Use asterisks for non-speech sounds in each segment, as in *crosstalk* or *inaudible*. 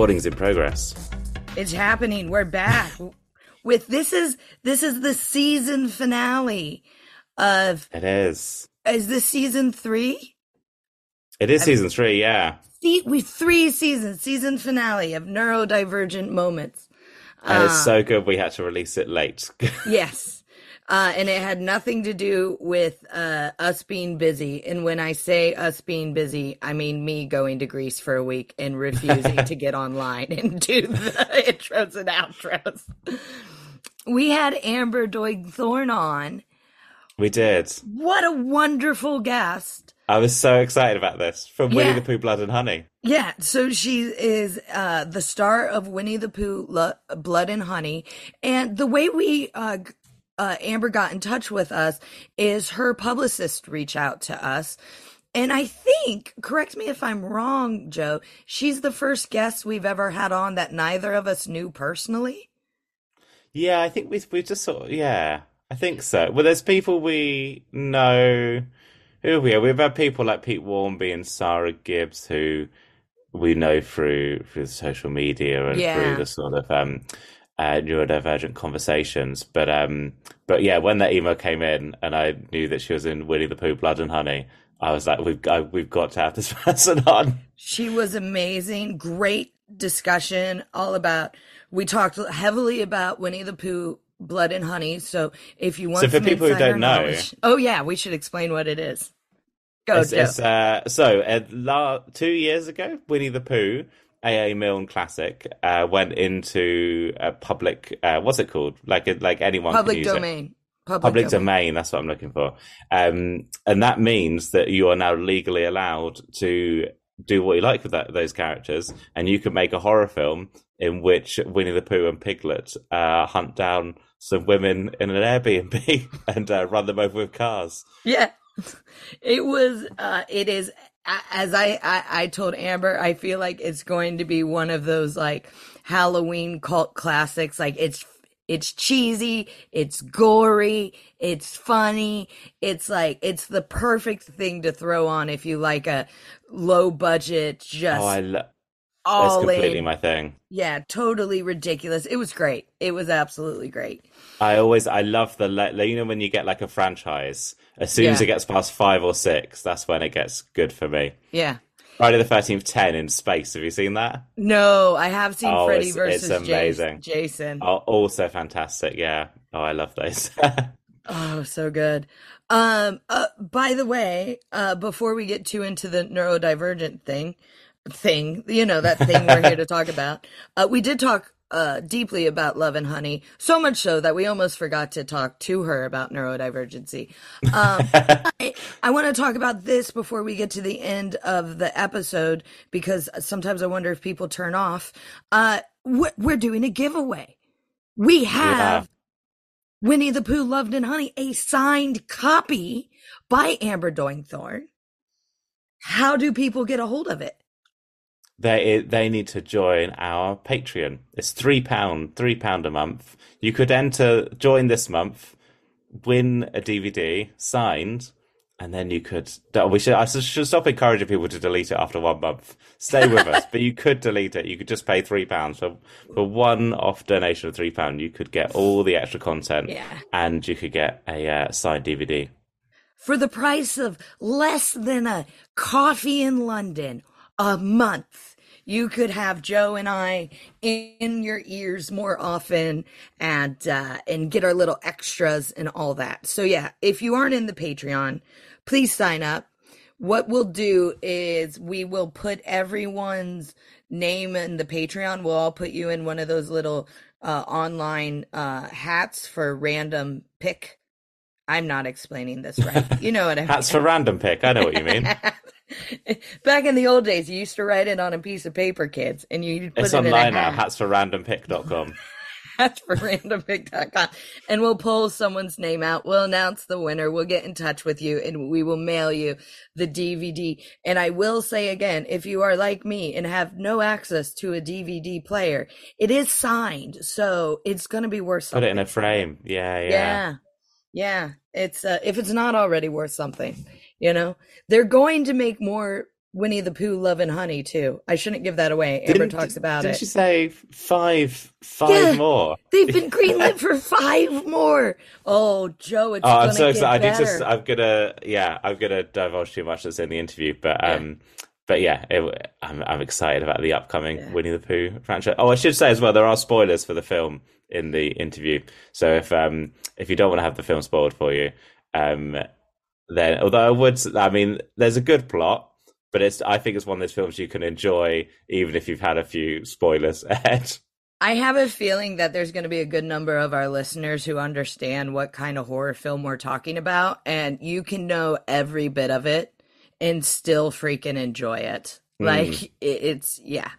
Recordings in progress. It's happening. We're back *laughs* with this is this is the season finale of It is. is this season three? It is season three, yeah. See, we three seasons, season finale of neurodivergent moments. And it's Uh, so good we had to release it late. *laughs* Yes. Uh, and it had nothing to do with uh, us being busy. And when I say us being busy, I mean me going to Greece for a week and refusing to get *laughs* online and do the *laughs* intros and outros. We had Amber Doig Thorne on. we did. What a wonderful guest. I was so excited about this. From Winnie Yeah. the Pooh Blood and Honey. Yeah, so she is uh, the star of Winnie the Pooh, Lo- Blood and Honey, and the way we uh, uh, Amber got in touch with us is her publicist reach out to us, and I think, correct me if I'm wrong, Joe, she's the first guest we've ever had on that neither of us knew personally. Yeah, I think we we just sort of yeah, I think so. Well, there's people we know who are we? We've had people like Pete Wharmby and Sarah Gibbs who we know through through social media and Yeah. through the sort of um uh, neurodivergent conversations. But um but yeah, when that email came in and I knew that she was in Winnie the Pooh Blood and Honey, I was like, we've got we've got to have this *laughs* person on. She was amazing. Great discussion all about. We talked heavily about Winnie the Pooh, Blood and Honey. So if you want So for people who don't know- oh yeah, we should explain what it is. Go, It's, it's, uh, so, uh, la- two years ago, Winnie the Pooh, AA Milne Classic, uh, went into a public. Uh, what's it called? Like, like anyone can Public domain. Public, Public domain. domain. That's what I'm looking for. Um, and that means that you are now legally allowed to do what you like with that, those characters, and you can make a horror film in which Winnie the Pooh and Piglet uh, hunt down some women in an Airbnb *laughs* and uh, run them over with cars. Yeah. *laughs* It was, uh, it is, as I, I, I told Amber, I feel like it's going to be one of those like Halloween cult classics. Like it's, it's cheesy, it's gory, it's funny. It's like, it's the perfect thing to throw on if you like a low budget, just Oh, I lo- that's all completely in. my thing. Yeah, totally ridiculous. It was great. It was absolutely great. I always I love the you know when you get like a franchise as soon as it gets past five or six that's when it gets good for me. Yeah. Friday the Thirteenth ten in space. Have you seen that? No, I have seen Oh, Freddy it's- versus it's amazing. Jason. Oh, also fantastic. Yeah. Oh, I love those. *laughs* Oh, so good. Um, uh, by the way, uh, before we get too into the neurodivergent thing, thing, you know, that thing we're here to talk about, uh, we did talk, uh, deeply about Blood and Honey, so much so that we almost forgot to talk to her about neurodivergency. Um, I, I want to talk about this before we get to the end of the episode because sometimes I wonder if people turn off. Uh, we're, we're doing a giveaway. We have Winnie the Pooh, Blood and Honey, a signed copy by Amber Doig-Thorne. How do people get a hold of it? They they need to join our Patreon. It's three pound three pound a month. You could enter join this month, win a DVD signed, and then you could. We should I should stop encouraging people to delete it after one month. Stay with us, but you could delete it. You could just pay three pounds for for one off donation of three pound. You could get all the extra content, Yeah. and you could get a uh, signed DVD. For the price of less than a coffee in London a month, you could have Joe and I in your ears more often and uh, and get our little extras and all that. So yeah, if you aren't in the Patreon, please sign up. What we'll do is we will put everyone's name in the Patreon. We'll all put you in one of those little uh, online uh, hats for random pick. I'm not explaining this right. *laughs* You know what I mean. Hats for random pick. I know what you mean. *laughs* *laughs* Back in the old days, you used to write it on a piece of paper, kids, and you put It's it in a online now. hat. Hatsforrandompick.com. Hats for randompick.com. *laughs* And we'll pull someone's name out. We'll announce the winner. We'll get in touch with you and we will mail you the DVD. And I will say again, if you are like me and have no access to a DVD player, it is signed. So it's going to be worth something. Put it in a frame. Yeah, yeah. Yeah. Yeah. It's uh, if it's not already worth something, you know. They're going to make more Winnie the Pooh, Blood and Honey too. I shouldn't give that away. Amber Didn't- talks about it. Didn't it. you say five, five Yeah. more? They've been *laughs* greenlit for five more. Oh, Joe, it's Oh, I'm so excited. I better. need to. I'm gonna. Yeah, I'm gonna divulge too much that's in the interview, but um, but yeah, it, I'm I'm excited about the upcoming Yeah. Winnie the Pooh franchise. Oh, I should say as well, there are spoilers for the film in the interview. So if um if you don't want to have the film spoiled for you, um, then although I would, I mean, there's a good plot. But it's, I think it's one of those films you can enjoy even if you've had a few spoilers *laughs* ahead. I have a feeling that there's going to be a good number of our listeners who understand what kind of horror film we're talking about, and you can know every bit of it and still freaking enjoy it. Hmm. Like it's yeah.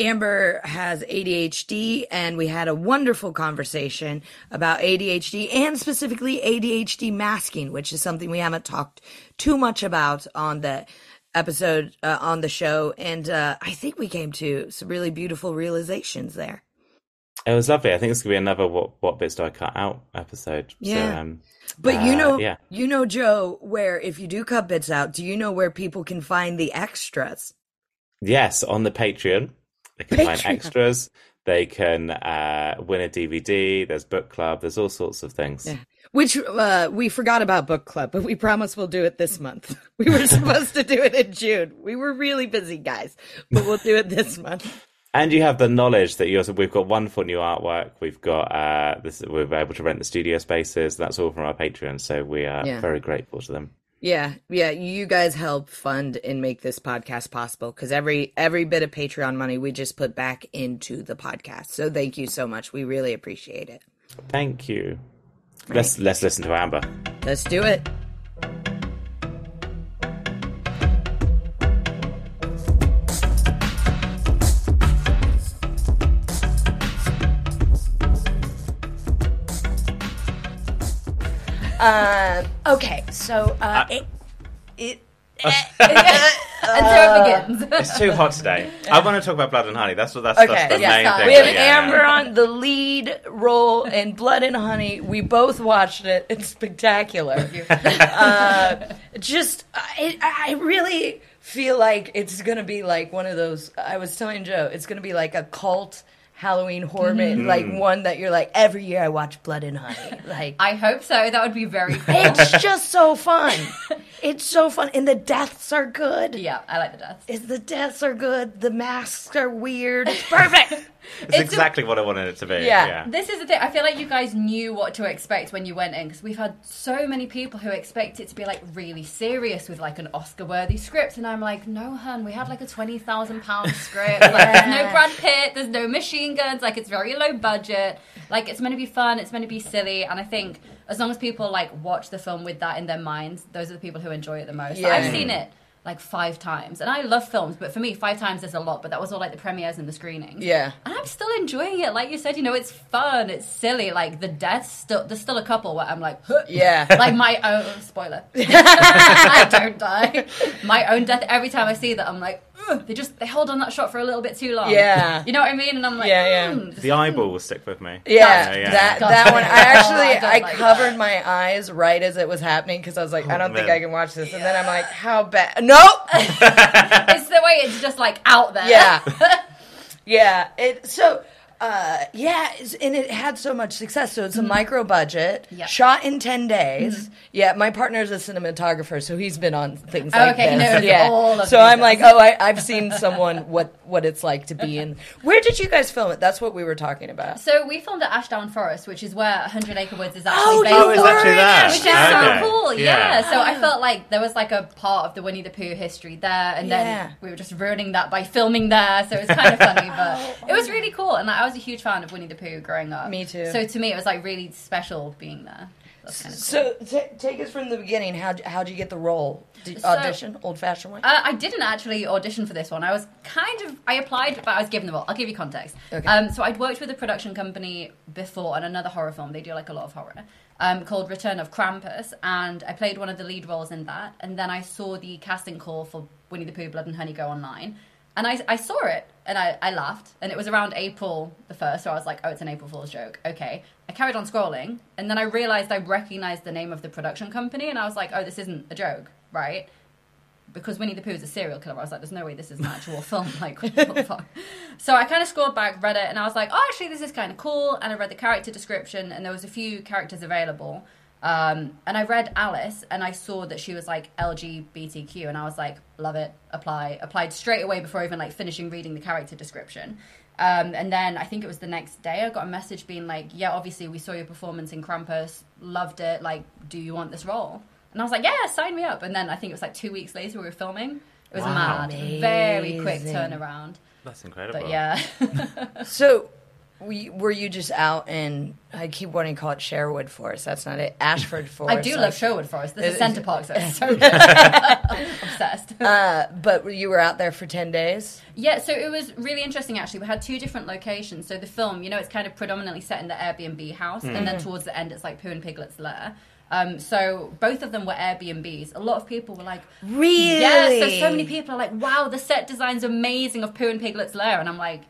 Amber has ADHD, and we had a wonderful conversation about ADHD and specifically ADHD masking, which is something we haven't talked too much about on the episode uh, on the show. And uh, I think we came to some really beautiful realizations there. It was lovely. I think it's gonna be another what what bits do I cut out episode. Yeah. So, um, But you Uh, know, yeah. you know, Joe, where if you do cut bits out, do you know where people can find the extras? Yes, on the Patreon, they can find extras. They can uh, win a DVD. There's book club. There's all sorts of things. Yeah. Which uh, we forgot about book club, but we promise we'll do it this month. *laughs* We were supposed to do it in June. We were really busy, guys, but we'll do it this month. And you have the knowledge that you also we've got wonderful new artwork. We've got uh, this. We're able to rent the studio spaces. That's all from our Patreon. So we are Yeah. very grateful to them. Yeah, yeah, you guys help fund and make this podcast possible because every every bit of Patreon money we just put back into the podcast. So thank you so much. We really appreciate it. Thank you. Let's let's listen to Amber. Let's do it. Um, okay, so uh, it, it, *laughs* *laughs* and so it begins. *laughs* It's too hot today. I want to talk about Blood and Honey. That's what that's, Okay, that's the yes, main uh, thing. we have Yeah, yeah. Amber on the lead role in Blood and Honey. We both watched it. It's spectacular. uh, just, I, I really feel like it's gonna be like one of those. I was telling Joe, it's gonna be like a cult Halloween horror, movie, Mm-hmm. like one that you're like every year I watch Blood and Honey. Like I hope so. That would be very cool. it's just so fun. *laughs* It's so fun, and the deaths are good. yeah, I like the deaths. Is the deaths are good. The masks are weird. It's *laughs* perfect. It's exactly what I wanted it to be. Yeah. yeah. This is the thing. I feel like you guys knew what to expect when you went in because we've had so many people who expect it to be like really serious with like an Oscar-worthy script, and I'm like, no, hun, we had like a twenty thousand pound *laughs* script. Like, there's no Brad Pitt, there's no machine guns. Like, it's very low budget. Like, it's meant to be fun. It's meant to be silly, and I think as long as people like watch the film with that in their minds, those are the people who enjoy it the most. Yeah. I've seen it like five times, and I love films, but for me, five times is a lot. But that was all like the premieres and the screenings. Yeah. And I'm still enjoying it. Like you said, you know, it's fun, it's silly. Like the deaths, still, there's still a couple where I'm like, huh. Yeah. *laughs* Like my own spoiler. *laughs* I don't die. *laughs* My own death. Every time I see that, I'm like, "Ugh." they just they hold on that shot for a little bit too long. Yeah. You know what I mean? And I'm like, Yeah, yeah. "Hmm, just- The eyeball will stick with me. Yeah, Yeah, yeah. that God. that one. I Oh, *laughs* actually I I, like covered that. my eyes right as it was happening because I was like, I don't think. I can watch this. And then I'm like, how bad? Nope. *laughs* it's the way it's just like out there. yeah, *laughs* yeah. It so. Uh, yeah, and it had so much success. So it's a micro budget, Mm-hmm. Shot in ten days. Yeah, my partner's a cinematographer, so he's been on things like Okay, he this. knows yeah, all of so I'm like, oh, I, I've seen someone *laughs* what what it's like to be in. Where did you guys film it? That's what we were talking about. So we filmed at Ashdown Forest, which is where 100 Acre Woods is actually Oh, based. you Oh, it's were actually that. Which is Okay. so cool, yeah. Yeah. So I felt like there was like a part of the Winnie the Pooh history there, and Yeah. then we were just ruining that by filming there. So it was kind of funny, *laughs* but it was really cool. And like, I was a huge fan of Winnie the Pooh growing up. Me too. So to me, it was like really special being there. Kind of cool. So t- take us from the beginning. How how'd you get the role? Did, So- audition, old fashioned way. Uh, I didn't actually audition for this one. I was kind of I applied, but I was given the role. I'll give you context. Okay. Um, so I'd worked with a production company before on another horror film. They do like a lot of horror. Um, called Return of Krampus, and I played one of the lead roles in that. And then I saw the casting call for Winnie the Pooh, Blood and Honey go online, and I, I saw it and I, I laughed. And it was around April the first, so I was like, oh, it's an April Fool's joke. Okay. I carried on scrolling, and then I realized I recognized the name of the production company, and I was like, oh, this isn't a joke, right? because Winnie the Pooh is a serial killer, I was like, there's no way this is an actual *laughs* film. Like, what the fuck? So I kind of scrolled back, read it, and I was like, oh, actually, this is kind of cool. And I read the character description, and there was a few characters available. Um, and I read Alice, and I saw that she was like LGBTQ, and I was like, love it, apply, applied straight away before even like finishing reading the character description. Um, and then I think it was the next day I got a message being like, yeah, obviously we saw your performance in Krampus, loved it. Like, do you want this role? And I was like, yeah, sign me up. And then I think it was like two weeks later we were filming. It was Wow. mad, very quick turnaround. That's incredible. But yeah, *laughs* So, we, were you just out in? I keep wanting to call it Sherwood Forest. That's not it. Ashford *laughs* Forest. I do like- love Sherwood Forest. This is It- Centre Park, so it's so good. *laughs* *laughs* obsessed. Uh, but you were out there for ten days. Yeah, so it was really interesting actually. We had two different locations. So the film, you know, it's kind of predominantly set in the Airbnb house, and then towards the end, it's like Pooh and Piglet's lair. Um, so both of them were Airbnbs. A lot of people were like, Really? Yes, so so many people are like, wow, the set design's amazing of Pooh and Piglet's lair. And I'm like,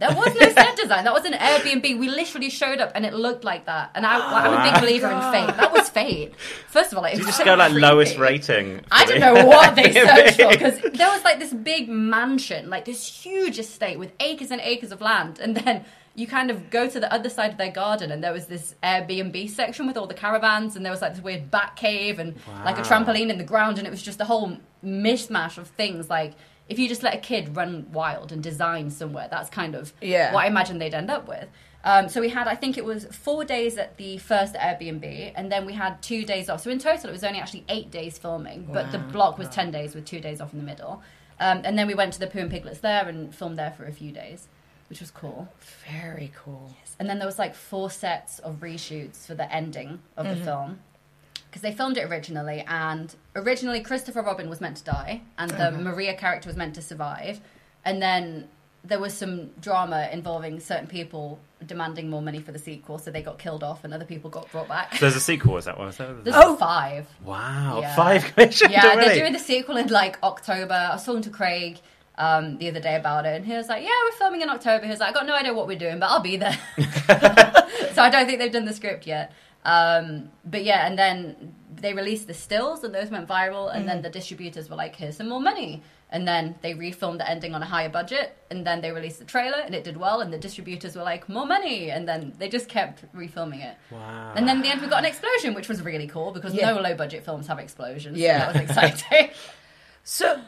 there was no set design. That was an Airbnb. We literally showed up and it looked like that. And I, I'm a big oh believer in fate. That was fate. First of all, like, it Did you just so go like creepy. lowest rating? I don't know what they searched for because there was like this big mansion, like this huge estate with acres and acres of land, and then you kind of go to the other side of their garden, and there was this Airbnb section with all the caravans, and there was like this weird bat cave and like a trampoline in the ground, and it was just a whole mishmash of things. Like if you just let a kid run wild and design somewhere, that's kind of Yeah. what I imagine they'd end up with. Um, so we had, I think it was four days at the first Airbnb, and then we had two days off. So in total, it was only actually eight days filming, but the block was ten days with two days off in the middle. Um, and then we went to the Pooh and Piglets there and filmed there for a few days, which was cool. Very cool. And then there was like four sets of reshoots for the ending of the film. Because they filmed it originally, and originally Christopher Robin was meant to die, and the Maria character was meant to survive. And then there was some drama involving certain people demanding more money for the sequel, so they got killed off, and other people got brought back. There's a sequel, is that what? Is that There's Oh. five. Wow, Yeah. five commissioned Yeah, already. they're doing the sequel in like October. I was talking to Craig um, the other day about it, and he was like, "Yeah, we're filming in October." He was like, "I got no idea what we're doing, but I'll be there." *laughs* *laughs* so I don't think they've done the script yet. Um, but yeah, and then they released the stills, and those went viral. And then the distributors were like, "Here's some more money." And then they refilmed the ending on a higher budget, and then they released the trailer, and it did well. And the distributors were like, "More money!" And then they just kept refilming it. Wow. And then in the end, we got an explosion, which was really cool because Yeah. no low budget films have explosions. so Yeah. that was exciting. *laughs* So,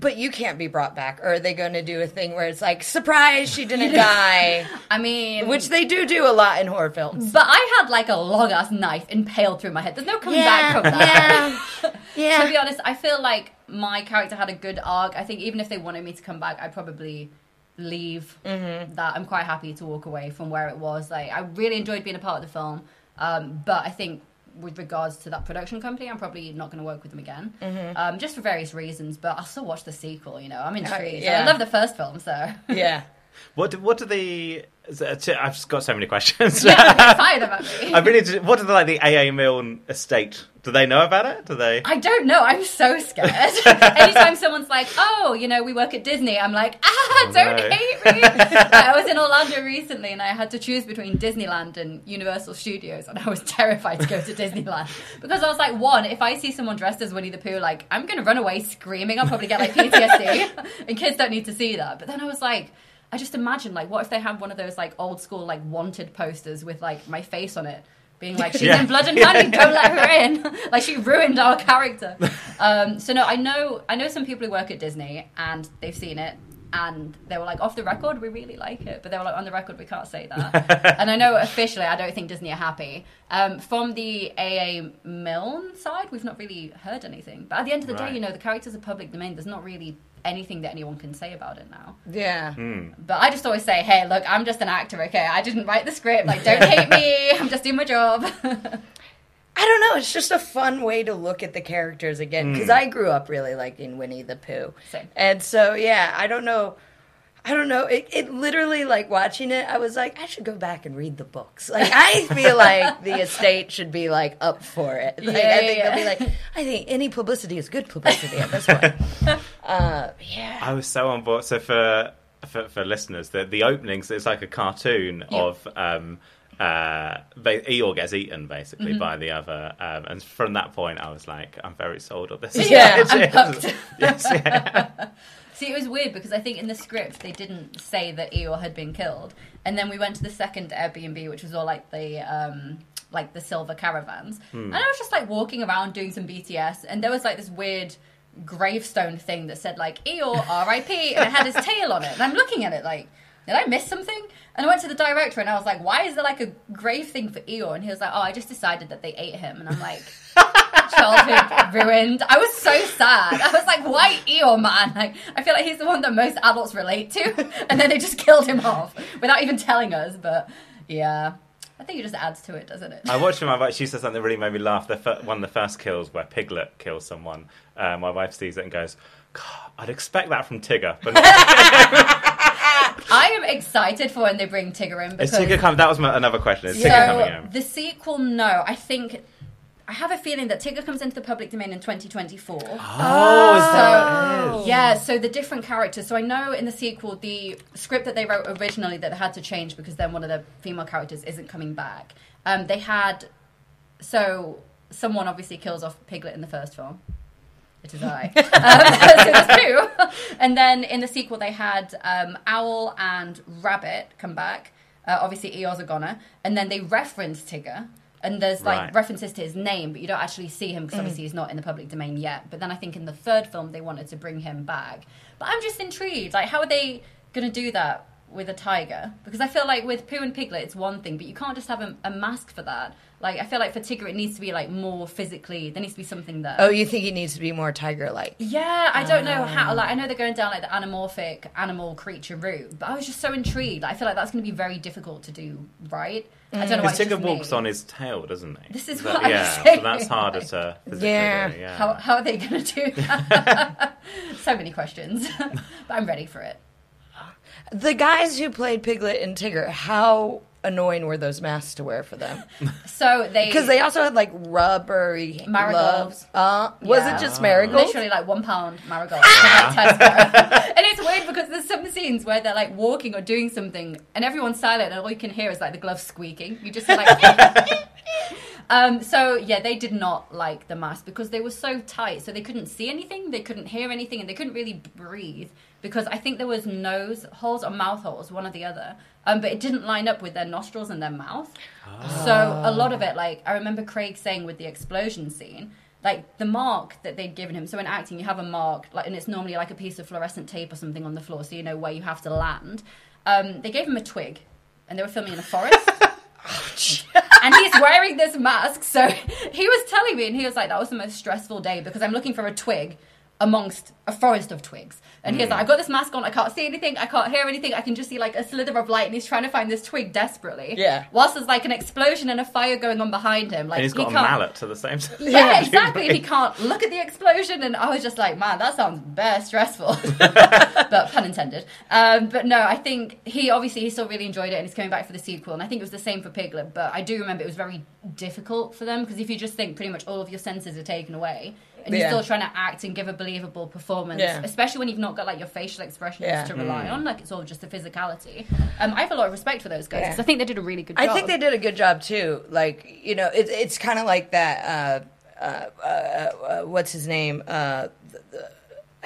but you can't be brought back. Or are they going to do a thing where it's like, surprise, she didn't *laughs* die? I mean, Which they do do a lot in horror films. but I had like a long ass knife impaled through my head. There's no coming back from that. *laughs* yeah. to be honest, I feel like my character had a good arc. I think even if they wanted me to come back, I'd probably leave Mm-hmm. that. I'm quite happy to walk away from where it was. Like I really enjoyed being a part of the film, um, but I think with regards to that production company, I'm probably not going to work with them again, um, just for various reasons. But I'll still watch the sequel. You know, I'm intrigued. yeah. I love the first film, so yeah. *laughs* What do, what do the? I've just got so many questions. yeah, I'm excited about me. I really. What do the, like the AA Milne estate? Do they know about it? Do they? I don't know. I'm so scared. *laughs* Anytime someone's like, "Oh, you know, we work at Disney," I'm like, "Ah, Oh, don't no. hate me." *laughs* I was in Orlando recently, and I had to choose between Disneyland and Universal Studios, and I was *laughs* terrified to go to Disneyland because I was like, one, if I see someone dressed as Winnie the Pooh, like I'm going to run away screaming. I'll probably get like PTSD, and kids don't need to see that. But then I was like. I just imagine like what if they had one of those like old school like wanted posters with like my face on it being like she's Yeah. in blood and *laughs* honey don't let her in. *laughs* Like she ruined our character. *laughs* Um, so no i know i know some people who work at disney and they've seen it and they were like off the record we really like it. But they were like on the record we can't say that. And i know officially i don't think disney are happy. Um, from the aa milne side we've not really heard anything. But at the end of the Right. day you know the characters are public domain. There's not really anything that anyone can say about it now Yeah. Hmm. but I just always say, hey, look, I'm just an actor, okay? I didn't write the script. Like, don't hate me. *laughs* I'm just doing my job. I don't know. It's just a fun way to look at the characters again because hmm. I grew up really liking Winnie the Pooh, Same. and so yeah, I don't know. I don't know. It, it literally like watching it. I was like, I should go back and read the books. Like, I feel like the *laughs* estate should be like up for it. Like, Yeah, I think yeah. they'll be like, I think any publicity is good publicity at this point. *laughs* uh, yeah. I was so on board. So for for, for listeners, the the openings it's like a cartoon Yeah. of um uh, Eeyore gets eaten basically Mm-hmm. by the other, um, and from that point, I was like, I'm very sold on this. Yeah, *laughs* I'm yes, yeah. See, it was weird because I think in the script they didn't say that Eeyore had been killed, and then we went to the second Airbnb, which was all like the um, like the silver caravans, Hmm. and I was just like walking around doing some BTS, and there was like this weird gravestone thing that said like Eeyore R.I.P. and it had his tail on it, and I'm looking at it like. Did I miss something? And I went to the director and I was like, why is there like a grave thing for Eeyore? And he was like, oh, I just decided that they ate him. And I'm like, *laughs* childhood ruined. I was so sad. I was like, why Eeyore, man? Like, I feel like he's the one that most adults relate to. *laughs* And then they just killed him off without even telling us. But yeah, I think it just adds to it, doesn't it? I watched my wife. She said something that really made me laugh. The fir- one of the first kills where Piglet kills someone. Uh, my wife sees it and goes, God, "I'd expect that from Tigger." But *laughs* *laughs* I am excited for when they bring Tigger in is Tigger coming? That was my, another question. Is Tigger coming in? the sequel, no. I think I have a feeling that Tigger comes into the public domain in 2024. Oh, is that what it is? Yeah, so the different characters. So I know in the sequel, the script that they wrote originally that they had to change because then one of the female characters isn't coming back. Um, they had so someone obviously kills off Piglet in the first film. It is I. *laughs* um, *laughs* so there's two. And then in the sequel, they had um, Owl and Rabbit come back. Uh, obviously, Eeyore's a goner. And then they reference Tigger. And there's like Right. references to his name, but you don't actually see him because obviously he's not in the public domain yet. But then I think in the third film, they wanted to bring him back. But I'm just intrigued. Like, how are they going to do that with a tiger? Because I feel like with Pooh and Piglet, it's one thing, but you can't just have a, a mask for that. Like, I feel like for Tigger, it needs to be like more physically. There needs to be something there. Oh, you think it needs to be more tiger-like? Yeah, I don't know how. Oh. Like, I know they're going down like the anamorphic animal creature route, but I was just so intrigued. I feel like that's going to be very difficult to do right. I don't know. why Because Tigger just walks me. on his tail, doesn't he? This is That- what I'm yeah, saying. so that's harder to physically Yeah. do. Yeah. How, how are they going to do that? *laughs* so many questions, *laughs* but I'm ready for it. The guys who played Piglet and Tigger, how annoying were those masks to wear for them? *laughs* So they Because they also had like rubbery Marigolds. gloves. Uh, was Yeah. it just marigolds? literally like one pound marigolds. from like Tesco. *laughs* and it's weird because there's some scenes where they're like walking or doing something and everyone's silent and all you can hear is like the gloves squeaking. You just hear like *laughs* Um, so yeah, they did not like the mask because they were so tight, so they couldn't see anything, they couldn't hear anything, and they couldn't really breathe because I think there was nose holes or mouth holes, one or the other. Um, but it didn't line up with their nostrils and their mouth. So a lot of it, like I remember Craig saying with the explosion scene, like the mark that they'd given him. So in acting, you have a mark, like, and it's normally like a piece of fluorescent tape or something on the floor, so you know where you have to land. Um, they gave him a twig, and they were filming in a forest. *laughs* *laughs* and he's wearing this mask. So *laughs* he was telling me, and he was like, "That was the most stressful day because I'm looking for a twig amongst a forest of twigs." And he's like, "I've got this mask on. I can't see anything. I can't hear anything. I can just see like a slither of light." And he's trying to find this twig desperately. Yeah. Whilst there's like an explosion and a fire going on behind him, like and he's he got a can't- mallet to the same *laughs* time. yeah, *laughs* exactly. And he can't look at the explosion, and I was just like, man, that sounds bare stressful. *laughs* but pun intended. Um, but no, I think he obviously he still really enjoyed it, and he's coming back for the sequel. And I think it was the same for Piglet. But I do remember it was very difficult for them because if you just think pretty much all of your senses are taken away. And you're still trying to act and give a believable performance, Yeah. especially when you've not got like your facial expressions Yeah. to rely on. Like it's all just the physicality. Um, I have a lot of respect for those guys Yeah. I think they did a really good job. I think they did a good job too. Like you know, it, it's kind of like that. Uh, uh, uh, uh, what's his name? Uh, the, the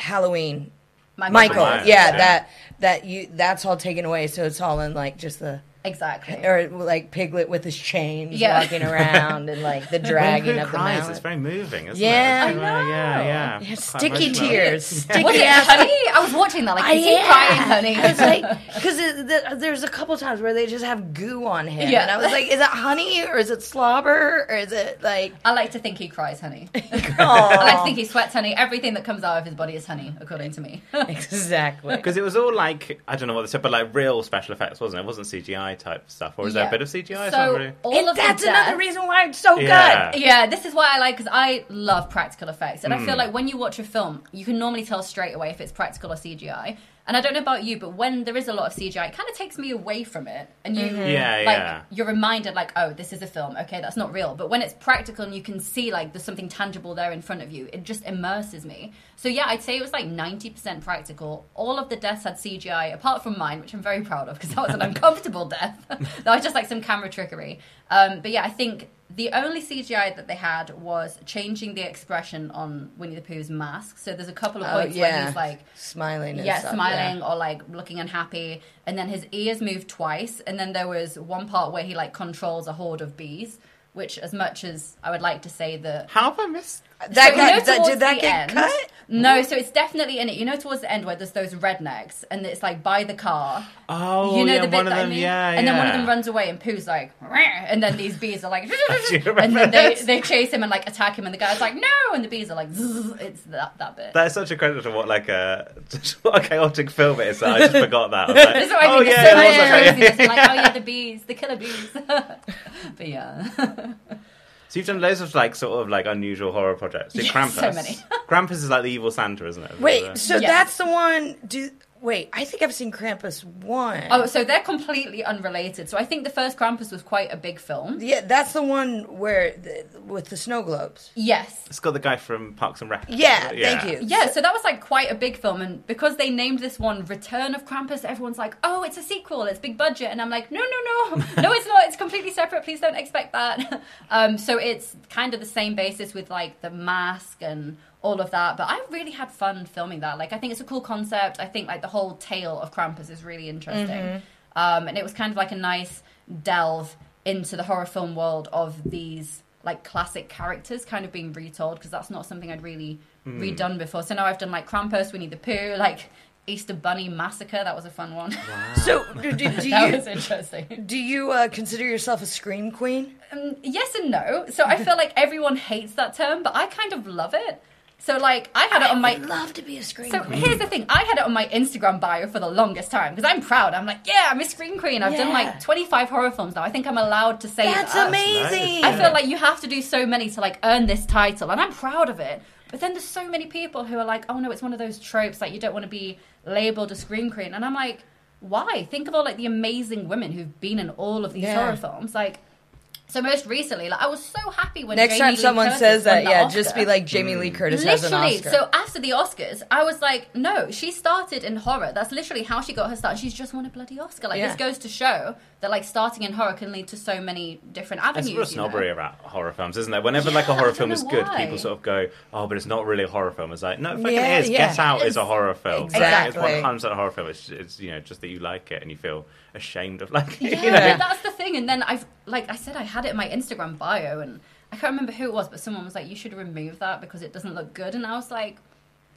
Halloween. Michael Michael, Myers, yeah, yeah. that that you that's all taken away, so it's all in like just the exactly. or like Piglet with his chains Yeah. walking around and like the *laughs* When dragging Pooh of the cries, it's very moving, isn't Yeah. it? It's very- I know. Yeah, yeah. Yeah, sticky emotional. tears, sticky Was it honey? I was watching that. Like, I is he crying, honey? I was like, *laughs* because the, there's a couple times where they just have goo on him, Yeah. and I was like, is it honey or is it slobber or is it like? I like to think he cries honey. *laughs* I like to think he sweats honey. Everything that comes out of his body is honey, according to me. exactly. Because it was all like I don't know what they said, but like real special effects, wasn't it? It wasn't CGI type stuff, or is there a bit of CGI? So really- all And of that's the another reason why it's so Yeah. good. Yeah, this is why I like because I love practical effects, and I Hmm. feel like when you watch a film, you can normally tell straight away if it's practical or CGI. And I don't know about you, but when there is a lot of CGI, it kind of takes me away from it, and you Yeah, like yeah. you're reminded like, oh, this is a film. Okay, that's not real. But when it's practical and you can see like there's something tangible there in front of you, it just immerses me. So yeah, I'd say it was like 90% practical. All of the deaths had CGI, apart from mine, which I'm very proud of because that was an *laughs* uncomfortable death. *laughs* that was just like some camera trickery. Um, but yeah, I think the only CGI that they had was changing the expression on Winnie the Pooh's mask. So there's a couple of Oh, points where he's like smiling. And yeah, stuff, smiling or like looking unhappy, and then his ears move twice, and then there was one part where he like controls a horde of bees. Which, as much as I would like to say that How have I missed? That so, you know, that, did that the get end- cut? No, so it's definitely in it. You know, towards the end where there's those rednecks, and it's like by the car. Oh, you know yeah, the bit one of that I mean? Yeah, And then one of them runs away, and Pooh's like, and then these bees are like, *laughs* *laughs* and then they, they chase him and like attack him, and the guy's like, no, and the bees are like, it's that that bit. That is such a credit to what like a *laughs* what a chaotic film it is. That I just forgot that. I was like, That's what I oh mean. yeah, There's so it was much like a- craziness. Like, oh yeah, the bees, the killer bees. but yeah. So you've done loads of like sort of like unusual horror projects. Did Yes, Krampus. so many. *laughs* Krampus is like the evil Santa, isn't it? Wait, so Yeah. that's the one. Do wait, I think I've seen Krampus one. Oh, so they're completely unrelated. So I think the first Krampus was quite a big film. yeah, that's the one where the, with the snow globes. Yes. it's got the guy from Parks and Rec. Yeah, thank you. Yeah, so that was like quite a big film, and because they named this one Return of Krampus, everyone's like, "Oh, it's a sequel, it's big budget," and I'm like, "No, no, no, *laughs* no, it's not. It's completely separate. Please don't expect that." *laughs* um, so it's kind of the same basis with like the mask and all of that, but I really had fun filming that. Like, I think it's a cool concept. I think like the whole tale of Krampus is really interesting, um, and it was kind of like a nice delve into the horror film world of these like classic characters kind of being retold because that's not something I'd really redone before. So now I've done like Krampus, Winnie the Pooh, like Easter Bunny Massacre. That was a fun one. *laughs* So *laughs* do, do, do that you was interesting. do you uh, consider yourself a scream queen? Um, yes and no. So I feel like everyone hates that term, but I kind of love it. So like I had it on my I'd love to be a screen So queen. here's the thing: I had it on my Instagram bio for the longest time because I'm proud. I'm like, yeah, I'm a scream queen. I've done like 25 horror films now. I think I'm allowed to say That's that. amazing. I feel like you have to do so many to like earn this title, and I'm proud of it. But then there's so many people who are like, oh no, it's one of those tropes like you don't want to be labeled a scream queen, and I'm like, why? Think of all like the amazing women who've been in all of these Yeah. horror films, like. So most recently, like I was so happy when Next Jamie time Lee someone Curtis says that, yeah, Oscar. just be like Jamie Lee mm. Curtis has an Literally. Oscar. So after the Oscars, I was like, no, she started in horror. That's literally how she got her start. She's just won a bloody Oscar. Like Yeah. this goes to show that like starting in horror can lead to so many different avenues. There's a real you know? snobbery about horror films, isn't there? Whenever Yeah, like a horror film is know good, why. people sort of go, "Oh, but it's not really a horror film." It's like, no, it fucking Yeah, is. yeah. Get Out is a horror film. Like, Exactly. it's one hundred percent a horror film. It's, it's you know just that you like it and you feel ashamed of *laughs* like Yeah, you know. that's the thing. And then I've like I said, I had it in my Instagram bio, and I can't remember who it was, but someone was like, "You should remove that because it doesn't look good." And I was like.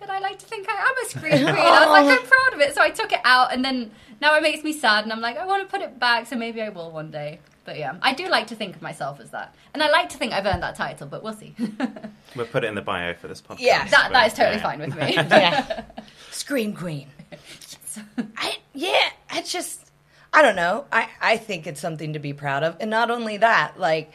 But I like to think I am a screen *laughs* queen. I was like, I'm oh. proud of it. So I took it out, and then now it makes me sad, and I'm like, I want to put it back, so maybe I will one day. But yeah, I do like to think of myself as that, and I like to think I've earned that title. But we'll see. *laughs* We'll put it in the bio for this podcast. Yeah. that that is totally yeah. fine with me. *laughs* yeah. Scream Queen. I yeah, I just I don't know. I I think it's something to be proud of, and not only that, like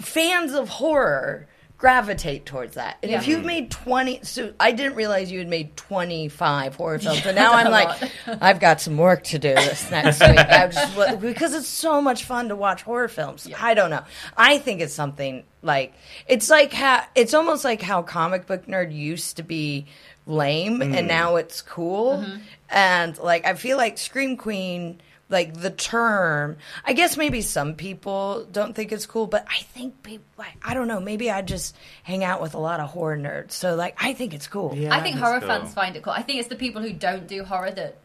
fans of horror gravitate towards that. And if you've made 20 so I didn't realize you had made 25 horror films. Yeah, *laughs* and now I'm like. *laughs* I've got some work to do this next week. Just, because it's so much fun to watch horror films. I don't know. I think it's something like it's like how it's almost like how comic book nerd used to be lame and now it's cool. Mm-hmm. And like I feel like Scream Queen like the term i guess maybe some people don't think it's cool but i think people like, i don't know maybe i just hang out with a lot of horror nerds so like i think it's cool Yeah, I think horror cool. fans find it cool. I think it's the people who don't do horror that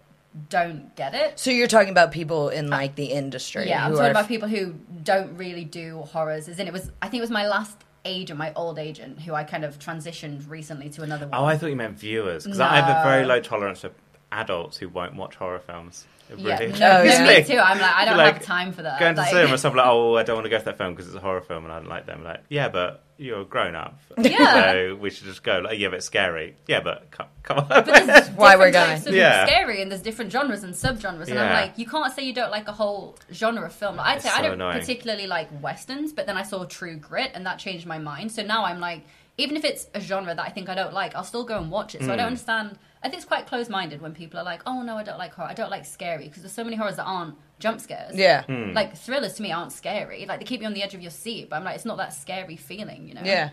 don't get it. so you're talking about people in like the industry Yeah, I'm talking are about people who don't really do horrors. As in, it was I think it was my last agent, my old agent, who I kind of transitioned recently to another one. Oh, I thought you meant viewers because I have a very low tolerance for adults who won't watch horror films. It yeah, really- no, no, me too. I'm like, I don't Like, have time for that. Going to Like- cinema, *laughs* stuff like, oh, I don't want to go to that film because it's a horror film and I don't like them. Like, yeah, but you're a grown up. *laughs* Yeah. So we should just go, like, yeah, but it's scary. Yeah, but come, come on. But there's *laughs* why we're different types going. of Yeah. scary, and there's different genres and subgenres, and I'm like, you can't say you don't like a whole genre of film. Like, I'd It's say I don't annoying. particularly like westerns, but then I saw True Grit, and that changed my mind. So now I'm like, even if it's a genre that I think I don't like, I'll still go and watch it. So I Hmm. don't understand I think it's quite close-minded when people are like, "Oh no, I don't like horror. I don't like scary," because there's so many horrors that aren't jump scares. Yeah. Hmm. Like thrillers to me aren't scary. Like they keep you on the edge of your seat, but I'm like, it's not that scary feeling, you know? Yeah.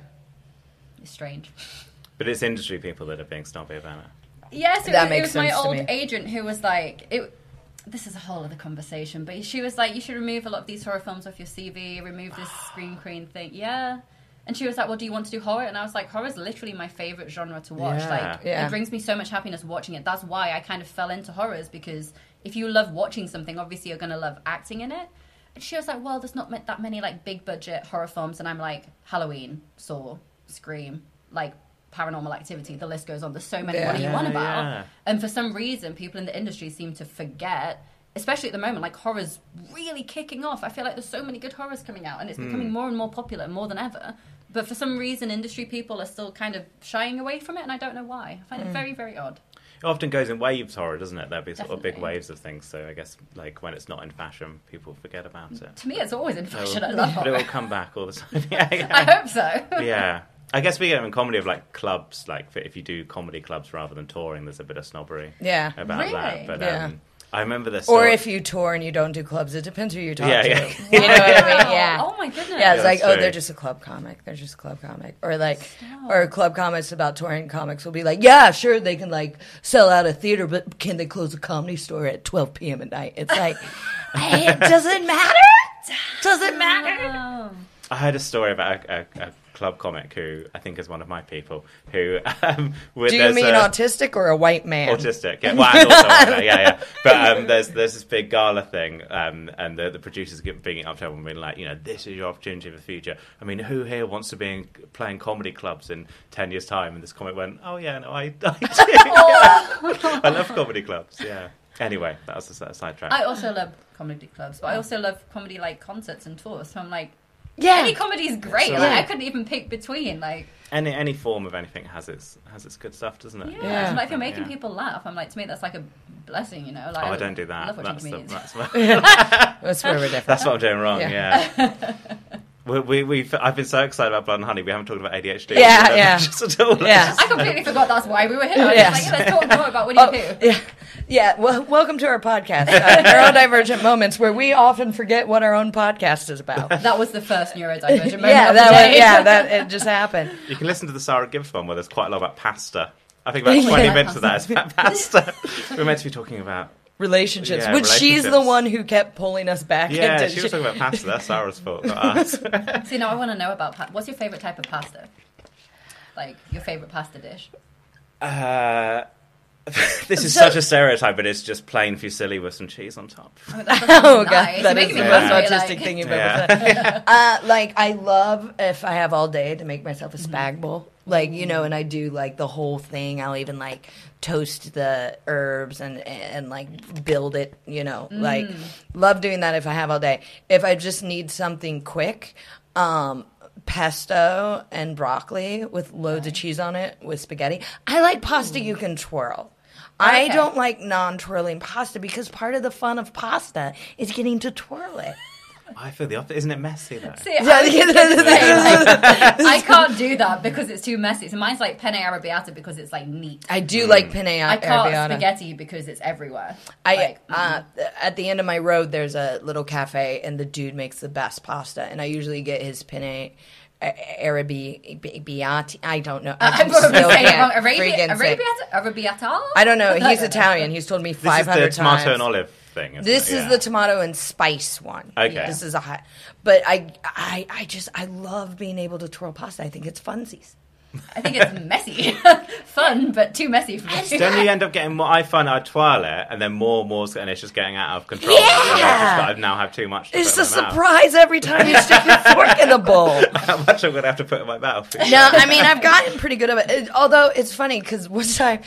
It's strange. But it's industry people that are being snobby about it. Yes, it, That was, it makes was my sense to old me. agent who was like, it, this is a whole other conversation, but she was like, you should remove a lot of these horror films off your CV, remove this scream queen thing. Yeah. And she was like, well, do you want to do horror? And I was like, horror is literally my favorite genre to watch. Yeah. Like, Yeah. it brings me so much happiness watching it. That's why I kind of fell into horrors because if you love watching something, obviously you're going to love acting in it. And she was like, well, there's not that many like big budget horror films. And I'm like, Halloween, Saw, Scream, like Paranormal Activity. The list goes on. There's so many. Yeah. what do you want about? yeah. And for some reason, people in the industry seem to forget, especially at the moment, like horror's really kicking off. I feel like there's so many good horrors coming out, and it's Hmm. becoming more and more popular, more than ever. But for some reason, industry people are still kind of shying away from it, and I don't know why. I find Hmm. it very, very odd. It often goes in waves, horror, doesn't it? There'll be sort of big waves of things. So I guess like when it's not in fashion, people forget about it. To me, it's always in fashion. I *laughs* But love it horror. will come back all the time. *laughs* *laughs* yeah, I hope so. yeah. I guess we get in comedy of like clubs, like if you do comedy clubs rather than touring, there's a bit of snobbery Yeah. about Really? that. But Yeah. um, I remember this. Or if you tour and you don't do clubs, it depends who you talk Yeah, to. yeah. *laughs* You know what I mean? Oh, yeah. Oh my goodness. Yeah, it's Yeah, like, that's oh, true. they're just a club comic. They're just a club comic, or like, or club comics about touring comics will be like, yeah, sure, they can like sell out a theater, but can they close a comedy store at 12 p.m. at night? It's like, *laughs* it doesn't matter. Doesn't matter. Oh. I heard a story about a, a, a club comic who I think is one of my people who. Um, with, Do you mean a, autistic or a white man? autistic. Yeah, well, and also, yeah, yeah. *laughs* But um, there's there's this big gala thing, um, and the, the producers get bringing it up to everyone, being like, you know, this is your opportunity for the future. I mean, who here wants to be in, playing comedy clubs in ten years' time? And this comic went, oh yeah, no, I, *laughs* I do. *laughs* I love comedy clubs. Yeah. Anyway, that was a side- sidetrack. I also love comedy clubs, but I also love comedy like concerts and tours. So I'm like, Yeah. any comedy is great. So- Like, I couldn't even pick between. Like, Any any form of anything has its has its good stuff, doesn't it? yeah, Yeah. like if you're making Yeah. people laugh, I'm like, to me, that's like a blessing, you know. Like, Oh, I don't do that. love That's, the, that's, what, *laughs* That's where we're different. that's what I'm doing wrong. Yeah. Yeah. *laughs* We, we, we've, I've been so excited about Blood and Honey. We haven't talked about ADHD. Yeah, *laughs* yeah. Just at all. Yeah. I completely forgot that's why we were here. I was Yes. like, let's talk more about Winnie Oh, the Pooh. yeah, yeah. Well, welcome to our podcast, uh, Neurodivergent Moments, where we often forget what our own podcast is about. *laughs* That was the first neurodivergent *laughs* moment yeah, of the that day. was, yeah, that it just happened. You can listen to the Sarah Gibbs one where there's quite a lot about pasta. I think about Yeah. 20 minutes of that is about pasta. *laughs* We're meant to be talking about. Relationships, Yeah, which she's the one who kept pulling us back Yeah, into. she was talking about pasta. That's Sarah's fault, not us. See, now I want to know about pa- what's your favorite type of pasta? Like your favorite pasta dish? Uh, *laughs* this is So- such a stereotype, but it's just plain fusilli with some cheese on top. *laughs* Oh, that sounds *laughs* Oh god, nice. that You're is the most hungry, autistic like- thing you've Yeah. ever said. uh, like I love if I have all day to make myself a Mm-hmm. spag bowl. Like you know, and I do like the whole thing. I'll even like toast the herbs and and like build it. You know, like Mm. love doing that if I have all day. If I just need something quick, um, pesto and broccoli with loads of cheese on it with spaghetti. I like pasta you can twirl. I don't like non-twirling pasta because part of the fun of pasta is getting to twirl it. *laughs* I feel the opposite. Isn't it messy, though? See, I, was just gonna say, like, I I can't do that because it's too messy. So mine's like penne arrabbiata because it's like neat. I do like penne I can't arrabbiata. spaghetti because it's everywhere. I like, uh, at the end of my road, there's a little cafe, and the dude makes the best pasta, and I usually get his penne arrabbiata. I don't know. Uh, I I'm probably still saying it can't wrong. Arabia, freaking say- arrabbiata, arrabbiata. I don't know. He's Italian. He's told me five hundred times. This is 500 the tomato times. and olive thing. isn't This it? is Yeah. the tomato and spice one. Okay. This is a hot, but I, I, I just, I love being able to twirl pasta. I think it's funsies. I think it's messy, *laughs* fun, but too messy for me. Don't you end up getting more? I find I twirl it, and then more, more, and it's just getting out of control. And I just Yeah! got- I now have too much. To It's put a in my mouth. surprise every time you stick your fork in the bowl. *laughs* How much I'm going to have to put in my mouth? No, I mean I've gotten pretty good at it. it. Although it's funny because one time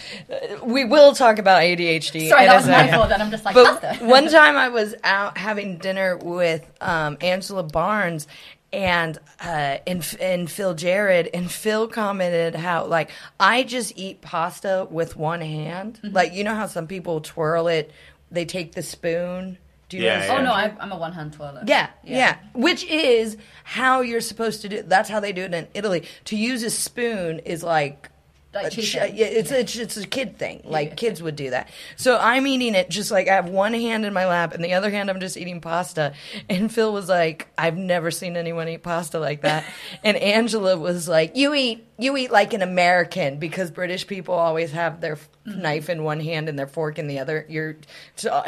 we will talk about ADHD. Sorry, that was my fault. Then I'm just like But one time I was out having dinner with um, Angela Barnes and uh, and and Phil Jared, and Phil commented how like I just eat pasta with one hand. Mm-hmm. Like you know how some people twirl it, they take the spoon. Do you Yeah, know? yeah. Oh no, I, I'm a one-hand twirler. Yeah, yeah, Which is how you're supposed to do. That's how they do it in Italy. To use a spoon is like like ch- yeah, it's it's it's a kid thing. Like kids would do that. So I'm eating it just like I have one hand in my lap and the other hand I'm just eating pasta. And Phil was like, "I've never seen anyone eat pasta like that." *laughs* and Angela was like, "You eat you eat like an American because British people always have their f- mm-hmm. knife in one hand and their fork in the other. You're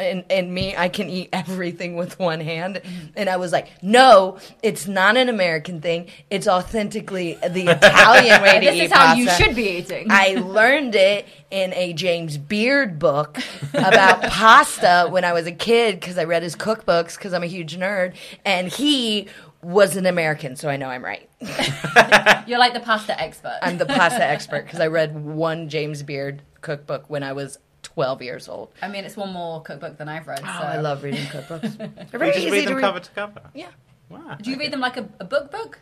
and and me, I can eat *laughs* everything with one hand." Mm-hmm. And I was like, "No, it's not an American thing. It's authentically the Italian way *laughs* to this eat is how you should be eating. I learned it in a James Beard book about *laughs* pasta when I was a kid because I read his cookbooks because I'm a huge nerd. And he was an American, so I know I'm right. *laughs* You're like the pasta expert. I'm the pasta *laughs* expert because I read one James Beard cookbook when I was 12 years old. I mean, it's one more cookbook than I've read. Oh, so. I love reading cookbooks. *laughs* They're You just easy read to them read. cover to cover. Yeah. Wow. Do you read them like a, a book book?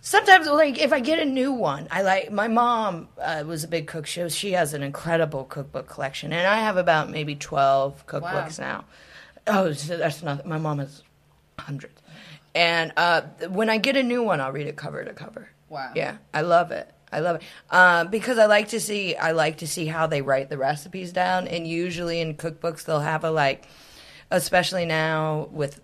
Sometimes, like if I get a new one, I like. My mom uh, was a big cook. She she has an incredible cookbook collection, and I have about maybe twelve cookbooks now. Oh, so that's not. My mom has hundreds, and uh, when I get a new one, I'll read it cover to cover. Wow. Yeah, I love it. I love it uh, because I like to see. I like to see how they write the recipes down, and usually in cookbooks they'll have a like, especially now with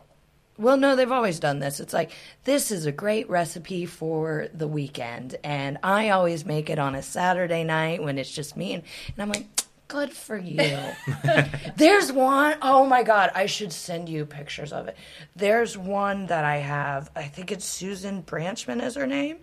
well, no, they've always done this. It's like, this is a great recipe for the weekend. And I always make it on a Saturday night when it's just me. And, and I'm like, good for you. *laughs* There's one, oh my God, I should send you pictures of it. There's one that I have, I think it's Susan Branchman is her name.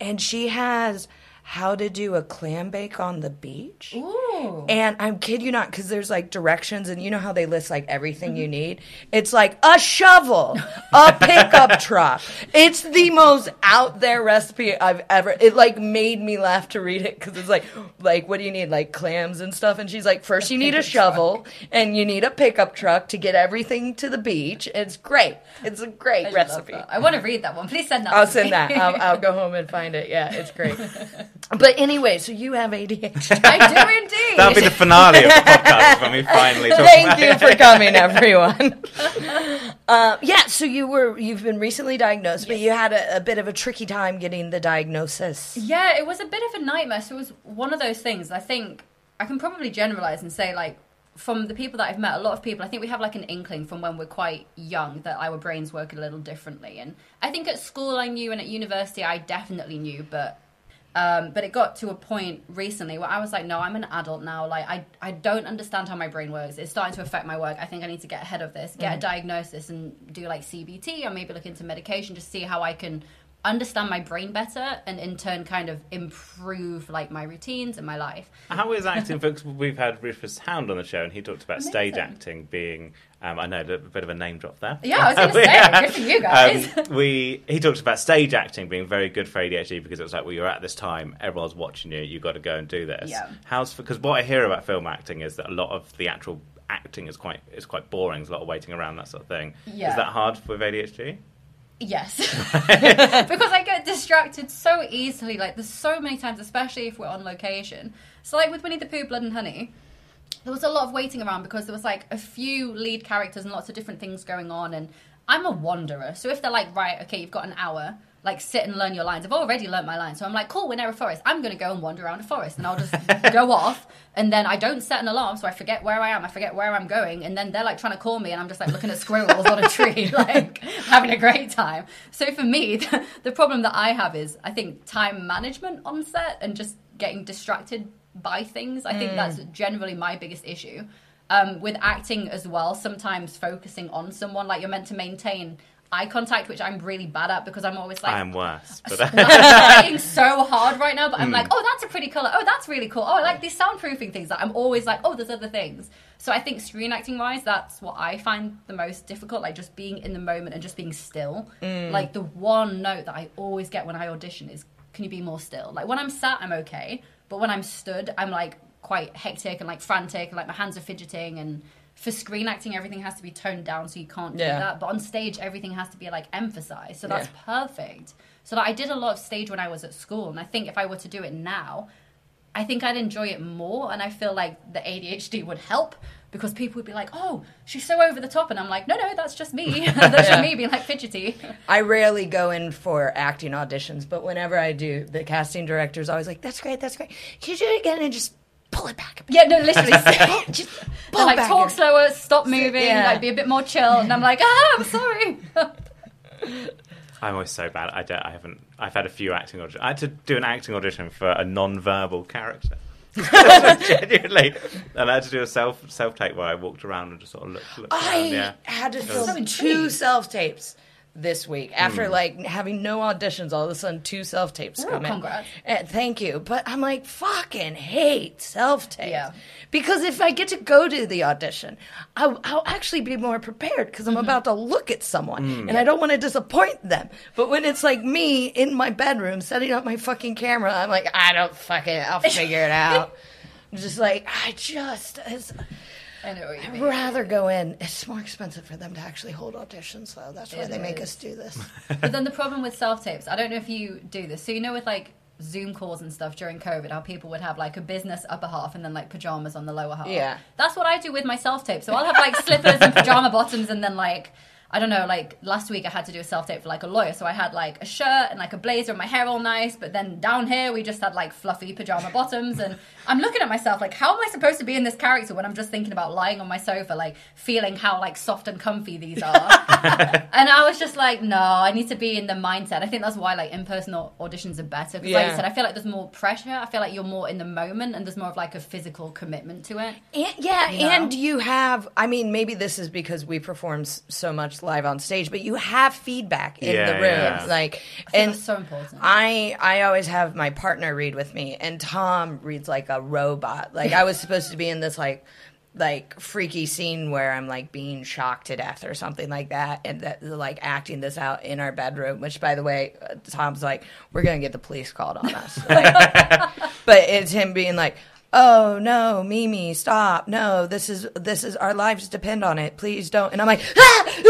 And she has how to do a clam bake on the beach. Ooh. And I'm kid you not, because there's like directions, and you know how they list like everything you mm-hmm. need. It's like a shovel, a *laughs* pickup truck. It's the most out there recipe I've ever. It like made me laugh to read it because it's like, like what do you need, like clams and stuff? And she's like, first you need a shovel, and you need a pickup truck to get everything to the beach. It's great. It's a great I recipe. I want to read that one. Please send that. I'll send me. that. I'll, I'll go *laughs* home and find it. Yeah, it's great. *laughs* But anyway, so you have ADHD. I do *laughs* indeed. That'll be the finale of the podcast when we finally talk Thank about you it. for coming, *laughs* everyone. uh, yeah, so you were you've been recently diagnosed, but you had a, a bit of a tricky time getting the diagnosis. Yeah, it was a bit of a nightmare. So it was one of those things. I think I can probably generalize and say, like, from the people that I've met, a lot of people, I think we have like an inkling from when we're quite young that our brains work a little differently. And I think at school I knew, and at university I definitely knew, but. Um, but it got to a point recently where I was like, no, I'm an adult now. Like, I, I don't understand how my brain works. It's starting to affect my work. I think I need to get ahead of this, get a diagnosis, and do like CBT or maybe look into medication to see how I can understand my brain better and in turn kind of improve like my routines and my life. How is acting? *laughs* Because we've had Rufus Hound on the show, and he talked about stage acting being. Um, I know a bit of a name drop there. Yeah, I was going *laughs* to say, good for you guys. Um, *laughs* we he talked about stage acting being very good for ADHD because it was like, well, you're at this time, everyone's watching you, you've got to go and do this. Yeah. How's because what I hear about film acting is that a lot of the actual acting is quite is quite boring. There's a lot of waiting around that sort of thing. Yeah. Is that hard with ADHD? Yes. *laughs* *laughs* because I get distracted so easily. Like, there's so many times, especially if we're on location. So, like with Winnie the Pooh, Blood and Honey, there was a lot of waiting around because there was like a few lead characters and lots of different things going on. And I'm a wanderer. So, if they're like, right, okay, you've got an hour, like sit and learn your lines. I've already learnt my lines. So, I'm like, cool, we're near a forest. I'm going to go and wander around a forest and I'll just *laughs* go off. And then I don't set an alarm, so I forget where I am. I forget where I'm going. And then they're like trying to call me, and I'm just like looking at squirrels on a tree, *laughs* like having a great time. So for me, the, *laughs* the problem that I have is I think time management on set and just getting distracted by things. I think that's generally my biggest issue. Um, with acting as well, sometimes focusing on someone, like you're meant to maintain eye contact, which I'm really bad at because I'm always like, I am worse. But *laughs* I'm trying so hard right now, but I'm Hmm. like, oh, that's a pretty color. Oh, that's really cool. Oh, I like these soundproofing things. Like, I'm always like, oh, there's other things. So I think screen acting wise, that's what I find the most difficult. Like just being in the moment and just being still. Hmm. Like the one note that I always get when I audition is, can you be more still? Like when I'm sat, I'm okay, but when I'm stood, I'm like quite hectic and like frantic, and like my hands are fidgeting and. For screen acting, everything has to be toned down, so you can't do Yeah. that. But on stage, everything has to be like emphasized. So that's Yeah. perfect. So that I did a lot of stage when I was at school, and I think if I were to do it now, I think I'd enjoy it more, and I feel like the ADHD would help. because people would be like, "Oh, she's so over the top," and I'm like, "No, no, that's just me. *laughs* that's just me being like fidgety." I rarely go in for acting auditions, but whenever I do, the casting director is always like, "That's great, that's great. Can you do it again and just pull it back a bit? Yeah, no, literally. *laughs* *laughs* Just pull it like back talk a- slower, stop moving, Yeah. like be a bit more chill, and I'm like, "Ah, I'm sorry." *laughs* I'm always so bad. I don't. I haven't. I've had a few acting auditions. I had to do an acting audition for a non-verbal character. Genuinely, and I had to do a self self tape where I walked around and just sort of looked. looked I around, yeah. had to film So two self tapes this week after Hmm. like having no auditions. All of a sudden, two self tapes Ooh, come in. congrats. Eh, thank you, but I'm like fucking hate self tapes Yeah. because if I get to go to the audition, I'll, I'll actually be more prepared because Mm-hmm. I'm about to look at someone Hmm. and I don't want to disappoint them. But when it's like me in my bedroom setting up my fucking camera, I'm like, I don't fucking, I'll figure it *laughs* out. I'm just like I just. It's, I know what you mean. I'd rather go in. It's more expensive for them to actually hold auditions, though. That's why It they make us do this. *laughs* But then the problem with self tapes, I don't know if you do this. So you know with like Zoom calls and stuff during COVID, how people would have like a business upper half and then like pajamas on the lower half. Yeah. That's what I do with my self tape. So I'll have like slippers and pajama bottoms and then like I don't know, like last week I had to do a self tape for like a lawyer. So I had like a shirt and like a blazer and my hair all nice, but then down here we just had like fluffy pajama *laughs* bottoms and I'm looking at myself like how am I supposed to be in this character when I'm just thinking about lying on my sofa, like feeling how like soft and comfy these are. *laughs* And I was just like, no, I need to be in the mindset. I think that's why like in-person auditions are better. Because like you said, I feel like there's more pressure. I feel like you're more in the moment and there's more of like a physical commitment to it. And, yeah, You know? and you have, I mean, maybe this is because we perform so much live on stage, but you have feedback in Yeah, the room. yeah. Like, and that's so important. I I always have my partner read with me, and Tom reads like a robot. Like I was supposed to be in this like like freaky scene where I'm like being shocked to death or something like that, and that like acting this out in our bedroom. Which, by the way, uh, Tom's like, we're gonna get the police called on us. *laughs* but it's him being like. Oh no, Mimi, stop! No, this is this is our lives depend on it. Please don't. And I'm like, ah. And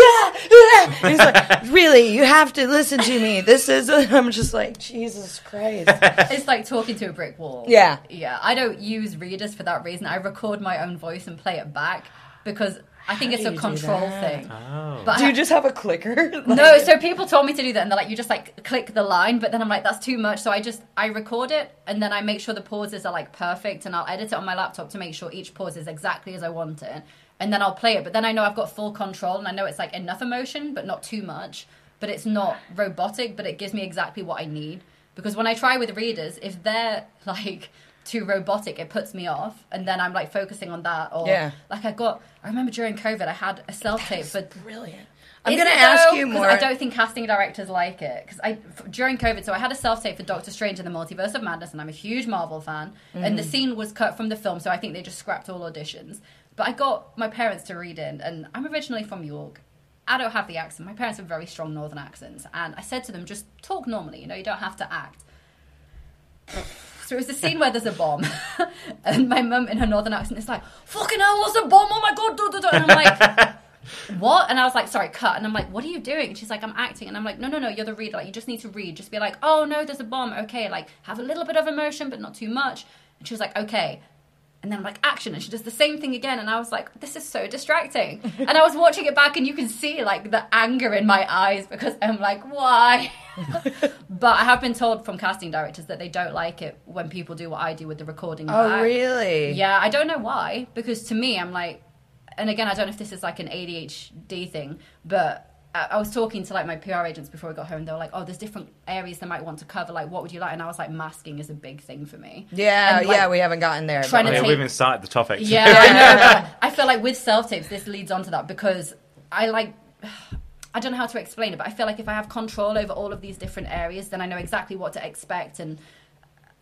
*laughs* he's like, really? You have to listen to me. This is. *laughs* I'm just like, Jesus Christ. *laughs* it's like talking to a brick wall. Yeah. Yeah. I don't use readers for that reason. I record my own voice and play it back because I think How it's a control thing. Oh. But Do you just have a clicker? Like- no, so people told me to do that, and they're like, you just like click the line, but then I'm like, that's too much. So I just I record it, and then I make sure the pauses are like perfect, and I'll edit it on my laptop to make sure each pause is exactly as I want it, and then I'll play it. But then I know I've got full control, and I know it's like enough emotion, but not too much. But it's not robotic, but it gives me exactly what I need. Because when I try with readers, if they're *laughs* like too robotic, it puts me off, and then I'm like focusing on that. Or Yeah. like I got, I remember during COVID, I had a self tape for brilliant. I'm going to ask you more. I don't think casting directors like it because I f- during COVID, so I had a self tape for Doctor Strange and the Multiverse of Madness, and I'm a huge Marvel fan. And Mm-hmm. the scene was cut from the film, so I think they just scrapped all auditions. But I got my parents to read in, and I'm originally from York. I don't have the accent. My parents have very strong Northern accents, and I said to them, just talk normally. You know, you don't have to act. So it was the scene where there's a bomb, *laughs* and my mum in her northern accent is like, "Fucking hell, what's a bomb? Oh my god!" duh, duh, duh." And I'm like, *laughs* "What?" And I was like, "Sorry, cut." And I'm like, "What are you doing?" And she's like, "I'm acting." And I'm like, "No, no, no, you're the reader. Like, you just need to read. Just be like, oh no, there's a bomb. Okay, like have a little bit of emotion, but not too much." And she was like, "Okay." And then I'm like, action. And she does the same thing again. And I was like, this is so distracting. *laughs* and I was watching it back, and you can see like the anger in my eyes because I'm like, why? *laughs* but I have been told from casting directors that they don't like it when people do what I do with the recording. oh, back. really? Yeah, I don't know why. Because to me, I'm like, and again, I don't know if this is like an ADHD thing, but I, I was talking to like my PR agents before we got home. They were like, "Oh, there's different areas they might want to cover. Like, what would you like?" And I was like, "Masking is a big thing for me." Yeah, And, like, yeah, we haven't gotten there. trying to yeah, take- we've even started the topic. Yeah, I know. I feel like with self tapes, this leads on to that because I like. *sighs* I don't know how to explain it, but I feel like if I have control over all of these different areas, then I know exactly what to expect. And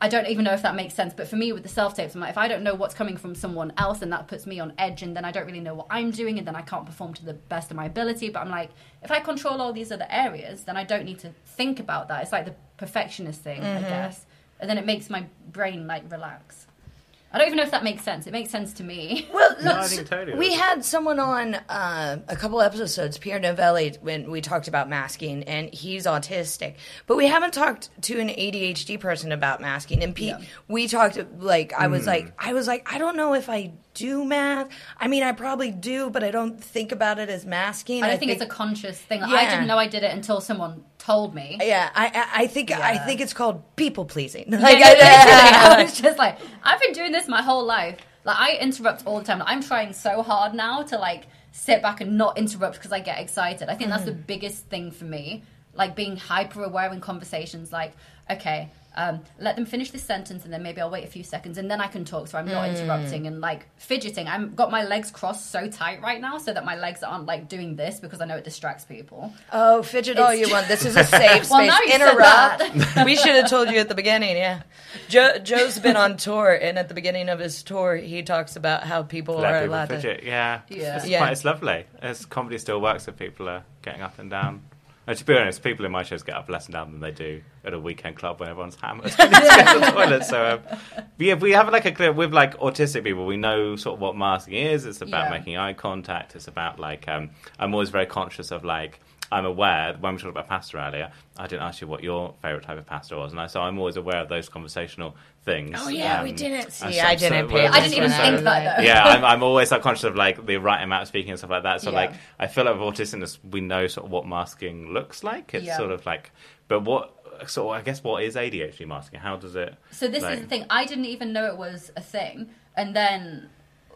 I don't even know if that makes sense. But for me, with the self tapes, I'm like, if I don't know what's coming from someone else, then that puts me on edge, and then I don't really know what I'm doing, and then I can't perform to the best of my ability. But I'm like, if I control all these other areas, then I don't need to think about that. It's like the perfectionist thing, I mm-hmm. guess. And then it makes my brain like relax. I don't even know if that makes sense. It makes sense to me. *laughs* Well, No, I think totally we does. had someone on uh, a couple episodes, Pierre Novellie, when we talked about masking, and he's autistic. But we haven't talked to an ADHD person about masking. And Pete, Yeah. we talked like I was like I was like I don't know if I do math. I mean, I probably do, but I don't think about it as masking. I don't think, it's a conscious thing. Like, I didn't know I did it until someone told me. Yeah, I I, think I think it's called people pleasing. *laughs* Yeah, Like, I- literally, I was just like, I've been doing this my whole life. Like, I interrupt all the time. I'm trying so hard now to like sit back and not interrupt because I get excited. I think that's the Mm. biggest thing for me. Like being hyper aware in conversations. Like, okay, um, let them finish this sentence and then maybe I'll wait a few seconds and then I can talk so I'm not Mm. interrupting and like fidgeting. I've got my legs crossed so tight right now so that my legs aren't like doing this because I know it distracts people. Oh, fidget all It's- you want. This is a *laughs* safe space. Well, now you said Interrupt. *laughs* we should have told you at the beginning. Yeah, Joe, Joe's been on tour, and at the beginning of his tour, he talks about how people Let are people allowed to. fidget. Yeah, Yeah. It's, Yeah. Quite, it's lovely. It's comedy still works if people are getting up and down. And to be honest, people in my shows get up less and down than they do at a weekend club when everyone's hammered and needs to go to the toilet. So um, yeah, we have like a clear with like autistic people. We know sort of what masking is. It's about Yeah. making eye contact. It's about like um, I'm always very conscious of like. I'm aware when we talked about pasta earlier. I didn't ask you what your favourite type of pasta was, and I, so I'm always aware of those conversational things. Oh yeah, we Um, didn't and see. so- I didn't so pay. I didn't even attention think that, though. yeah, I'm, *laughs* I'm always like conscious of like the right amount of speaking and stuff like that. So Yeah. like, I feel like with autism, we know sort of what masking looks like. It's Yeah. sort of like, but what? So I guess what is ADHD masking? How does it? So this like- is the thing. I didn't even know it was a thing, and then,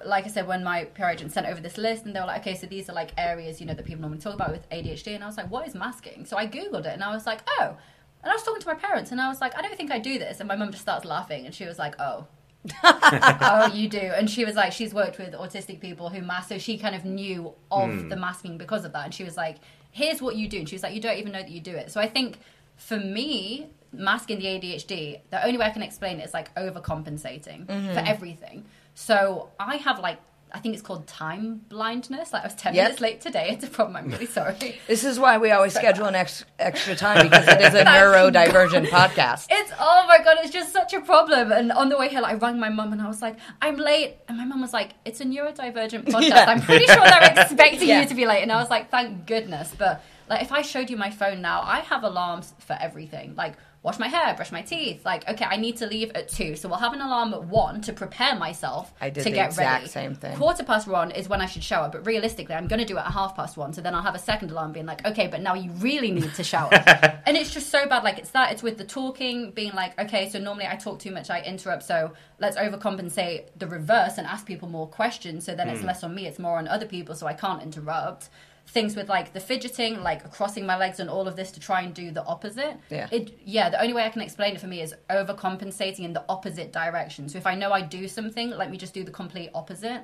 like I said, when my PR agent sent over this list, and they were like, "Okay, so these are like areas you know that people normally talk about with ADHD," and I was like, "What is masking?" So I googled it, and I was like, "Oh." And I was talking to my parents, and I was like, "I don't think I do this," and my mum just starts laughing, and she was like, "Oh." *laughs* oh, you do. And she was like, she's worked with autistic people who mask, so she kind of knew of hmm. the masking because of that. And she was like, here's what you do. And she was like, you don't even know that you do it. So I think for me, masking the ADHD, the only way I can explain it is like overcompensating for mm-hmm. everything. So I have like, I think it's called time blindness. Like I was 10 Yep. minutes late today. *laughs* It's a problem. I'm really sorry. This is why we always schedule an ex- extra time because it is a *laughs* neurodivergent *laughs* podcast. It's oh my god, it's just such a problem. And on the way here, like, I rang my mum and I was like, "I'm late," and my mum was like, "It's a neurodivergent podcast. Yeah. I'm pretty sure they're expecting Yeah. you to be late." And I was like, "Thank goodness." But like, if I showed you my phone now, I have alarms for everything. Like, wash my hair, brush my teeth. Like, okay, I need to leave at two, so we'll have an alarm at one to prepare myself I did to the get exact ready. same thing. Quarter past one is when I should shower, but realistically, I'm going to do it at half past one. So then I'll have a second alarm being like, okay, but now you really need to shower. *laughs* and it's just so bad. Like it's that. It's with the talking being like, okay, so normally I talk too much, I interrupt. So let's overcompensate the reverse and ask people more questions. So then Hmm. it's less on me, it's more on other people. So I can't interrupt. Things with like the fidgeting, like crossing my legs and all of this to try and do the opposite. Yeah. It yeah, the only way I can explain it for me is overcompensating in the opposite direction. So if I know I do something, let me just do the complete opposite.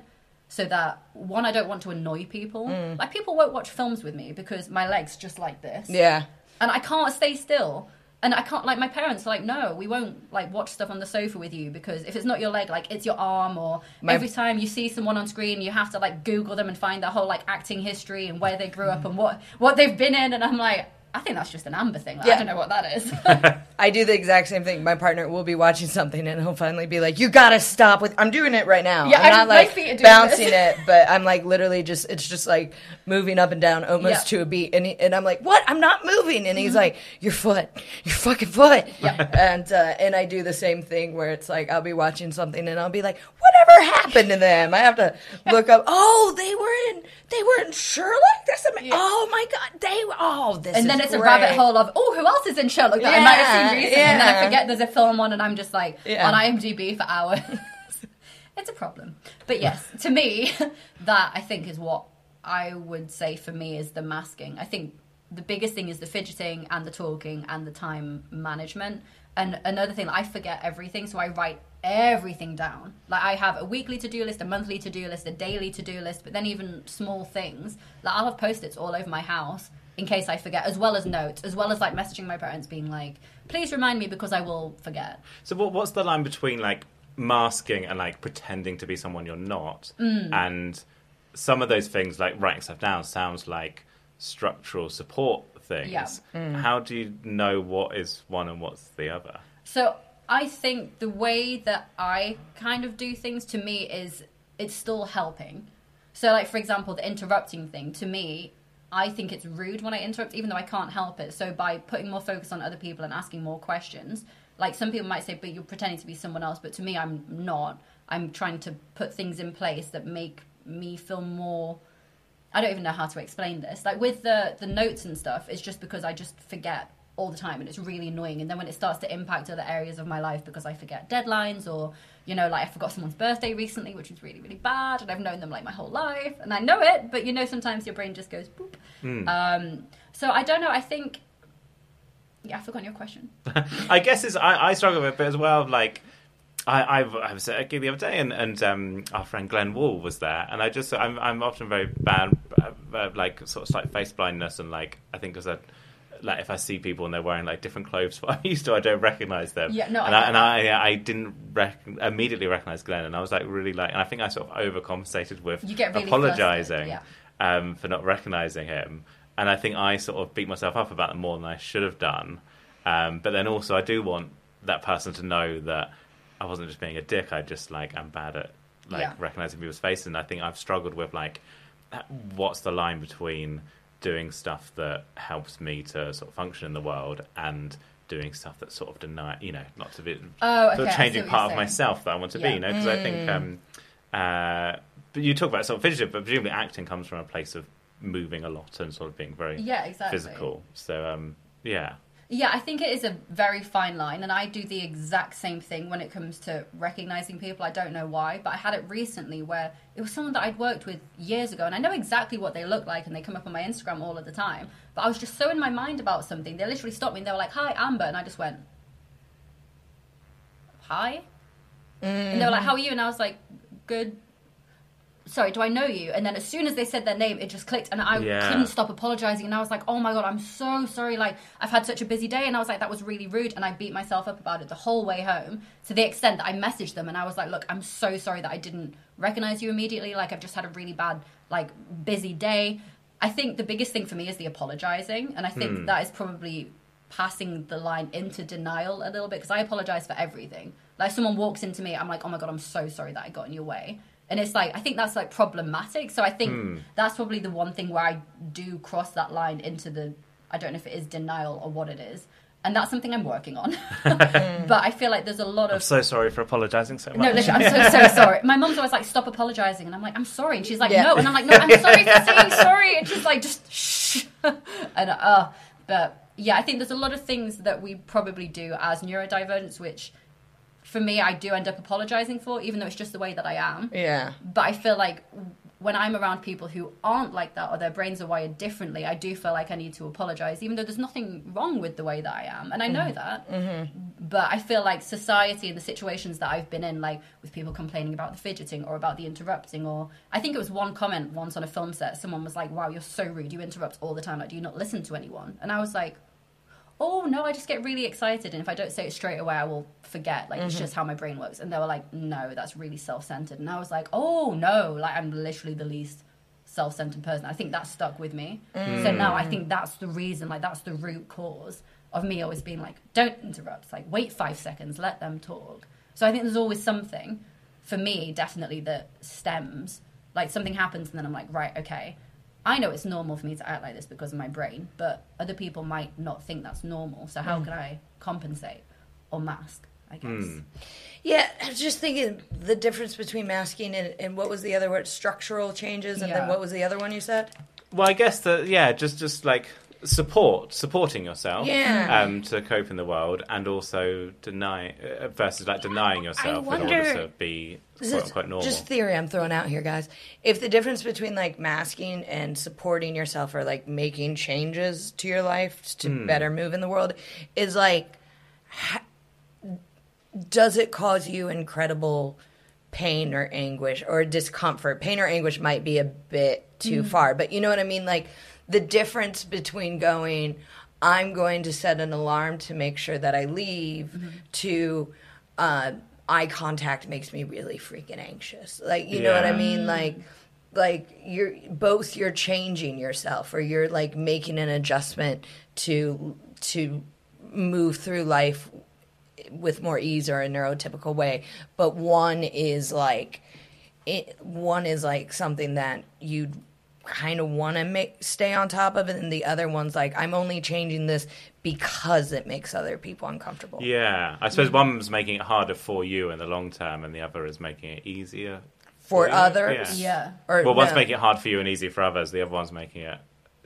So that one, I don't want to annoy people. Mm. Like people won't watch films with me because my legs just like this, Yeah. and I can't stay still. And I can't like my parents are like, no, we won't like watch stuff on the sofa with you because if it's not your leg, like it's your arm. Or My- every time you see someone on screen, you have to like Google them and find their whole like acting history and where they grew up and what what they've been in. And I'm like, I think that's just an Amber thing. Like, Yeah. I don't know what that is. *laughs* *laughs* I do the exact same thing. My partner will be watching something and he'll finally be like, "You gotta stop with." I'm doing it right now. Yeah, I'm I- not like feet are doing bouncing this. it, but I'm like literally just. It's just like moving up and down, almost Yeah. to a beat. And he, and I'm like, "What? I'm not moving." And he's like, "Your foot, your fucking foot." *laughs* Yeah. And uh, and I do the same thing where it's like I'll be watching something and I'll be like, "Whatever happened to them?" I have to look up. Oh, they were in. They were in Sherlock. That's ama- oh my god. They were. Oh, this. and then it's a rabbit hole of oh who else is in Sherlock? That I might have seen recently and then I forget there's a film on and I'm just like Yeah. on IMDb for hours. *laughs* It's a problem. But yes to me *laughs* that I think is what I would say for me is the masking. I think the biggest thing is the fidgeting and the talking and the time management. And another thing I forget everything so I write everything down. Like I have a weekly to-do list a monthly to-do list a daily to-do list but then even small things like I'll have post-its all over my house in case I forget, as well as notes, as well as like messaging my parents, being like, "Please remind me because I will forget." So what, what's the line between like masking and like pretending to be someone you're not? Mm. And some of those things, like writing stuff down, sounds like structural support things. Yeah. How do you know what is one and what's the other? So I think the way that I kind of do things to me is it's still helping. So, like for example, the interrupting thing to me, I think it's rude when I interrupt, even though I can't help it. So by putting more focus on other people and asking more questions, like some people might say, "But you're pretending to be someone else," but to me, I'm not. I'm trying to put things in place that make me feel more. I don't even know how to explain this. Like with the the notes and stuff, it's just because I just forget all the time and it's really annoying and then when it starts to impact other areas of my life because i forget deadlines or you know like i forgot someone's birthday recently which was really really bad and i've known them like my whole life and i know it but you know sometimes your brain just goes boop um, so i don't know i think yeah i forgot your question *laughs* I guess it's I, I struggle with it as well. Like I, I, I was at a gig the other day, and, and um, our friend Glenn Wool was there, and I just I'm I'm often very bad, uh, uh, like sort of slight face blindness, and like I think because I. Like if I see people and they're wearing like different clothes what *laughs* I used to, I don't recognize them. Yeah, no, and I, get and I, I didn't rec- immediately recognize Glenn, and I was like really like, and I think I sort of overcompensated with You get really apologizing flustered, um, for not recognizing him, and I think I sort of beat myself up about it more than I should have done. Um, but then also, I do want that person to know that I wasn't just being a dick. I just like I'm bad at like Yeah. recognizing people's faces, and I think I've struggled with like what's the line between doing stuff that helps me to sort of function in the world and doing stuff that sort of deny, you know, not to be Oh, sort okay, I of changing part of myself that I want to Yeah. be, you know, because I think. Um, uh, but you talk about sort of fidget, but presumably acting comes from a place of moving a lot and sort of being very Yeah, exactly. physical. So um, yeah, Yeah, I think it is a very fine line, and I do the exact same thing when it comes to recognizing people. I don't know why, but I had it recently where it was someone that I'd worked with years ago, and I know exactly what they look like, and they come up on my Instagram all of the time. But I was just so in my mind about something, they literally stopped me and they were like, "Hi, Amber," and I just went, "Hi," and they were like, mm-hmm. "How are you?" And I was like, "Good." Sorry, do I know you? And then as soon as they said their name, it just clicked, and I Yeah. couldn't stop apologizing. And I was like, "Oh my god, I'm so sorry. Like, I've had such a busy day." And I was like, "That was really rude." And I beat myself up about it the whole way home, to the extent that I messaged them, and I was like, "Look, I'm so sorry that I didn't recognize you immediately. Like, I've just had a really bad, like, busy day." I think the biggest thing for me is the apologizing, and I think hmm. that is probably passing the line into denial a little bit because I apologize for everything. Like, if someone walks into me, I'm like, "Oh my god, I'm so sorry that I got in your way." And it's like I think that's like problematic. So I think that's probably the one thing where I do cross that line into the I don't know if it is denial or what it is. And that's something I'm working on. *laughs* *laughs* but I feel like there's a lot of. I'm of so sorry for apologizing so much. no, literally, I'm so so *laughs* sorry. My mom's always like, "Stop apologizing," and I'm like, "I'm sorry," and she's like, Yeah. "No," and I'm like, "No, I'm sorry for saying sorry," and she's like, "Just shh." and uh, but yeah, I think there's a lot of things that we probably do as neurodivergents, which for me, I do end up apologizing for, even though it's just the way that I am. Yeah. But I feel like when I'm around people who aren't like that or their brains are wired differently, I do feel like I need to apologize, even though there's nothing wrong with the way that I am. And I know mm-hmm. that. Mm-hmm. But I feel like society and the situations that I've been in, like with people complaining about the fidgeting or about the interrupting, or I think it was one comment once on a film set, someone was like, wow, you're so rude. You interrupt all the time. Like, do you not listen to anyone? And I was like, oh no i just get really excited. And if i don't say it straight away i will forget like it's mm-hmm. just how my brain works. And they were like no that's really self-centered. And i was like oh no like i'm literally the least self-centered person. I think that stuck with me. So mm. now i think that's the reason like that's the root cause of me always being like don't interrupt. It's like wait five seconds let them talk. So i think there's always something for me definitely that stems like something happens and then i'm like right okay I know it's normal for me to act like this because of my brain, but other people might not think that's normal. So how hmm. can I compensate or mask? I guess. Hmm. Yeah, I was just thinking the difference between masking and, and what was the other word? Structural changes, and then what was the other one you said? Well, I guess that yeah, just just like support, supporting yourself, Yeah. um, to cope in the world, and also deny uh, versus like denying yourself in wonder- order to be quote unquote normal. Just theory I'm throwing out here, guys. If the difference between like masking and supporting yourself or like making changes to your life to better move in the world is like, ha- does it cause you incredible pain or anguish or discomfort? Pain or anguish might be a bit too far, but you know what I mean? Like the difference between going, I'm going to set an alarm to make sure that I leave to, uh, eye contact makes me really freaking anxious. Like, you know what I mean? Like, like you're both you're changing yourself or you're like making an adjustment to to move through life with more ease or a neurotypical way but one is like it, one is like something that you kind of want to make stay on top of it, and the other one's like I'm only changing this because it makes other people uncomfortable. Yeah, I suppose one's making it harder for you in the long term, and the other is making it easier For you? others, Yeah. Or Well, one's no. making it hard for you and easy for others. The other one's making it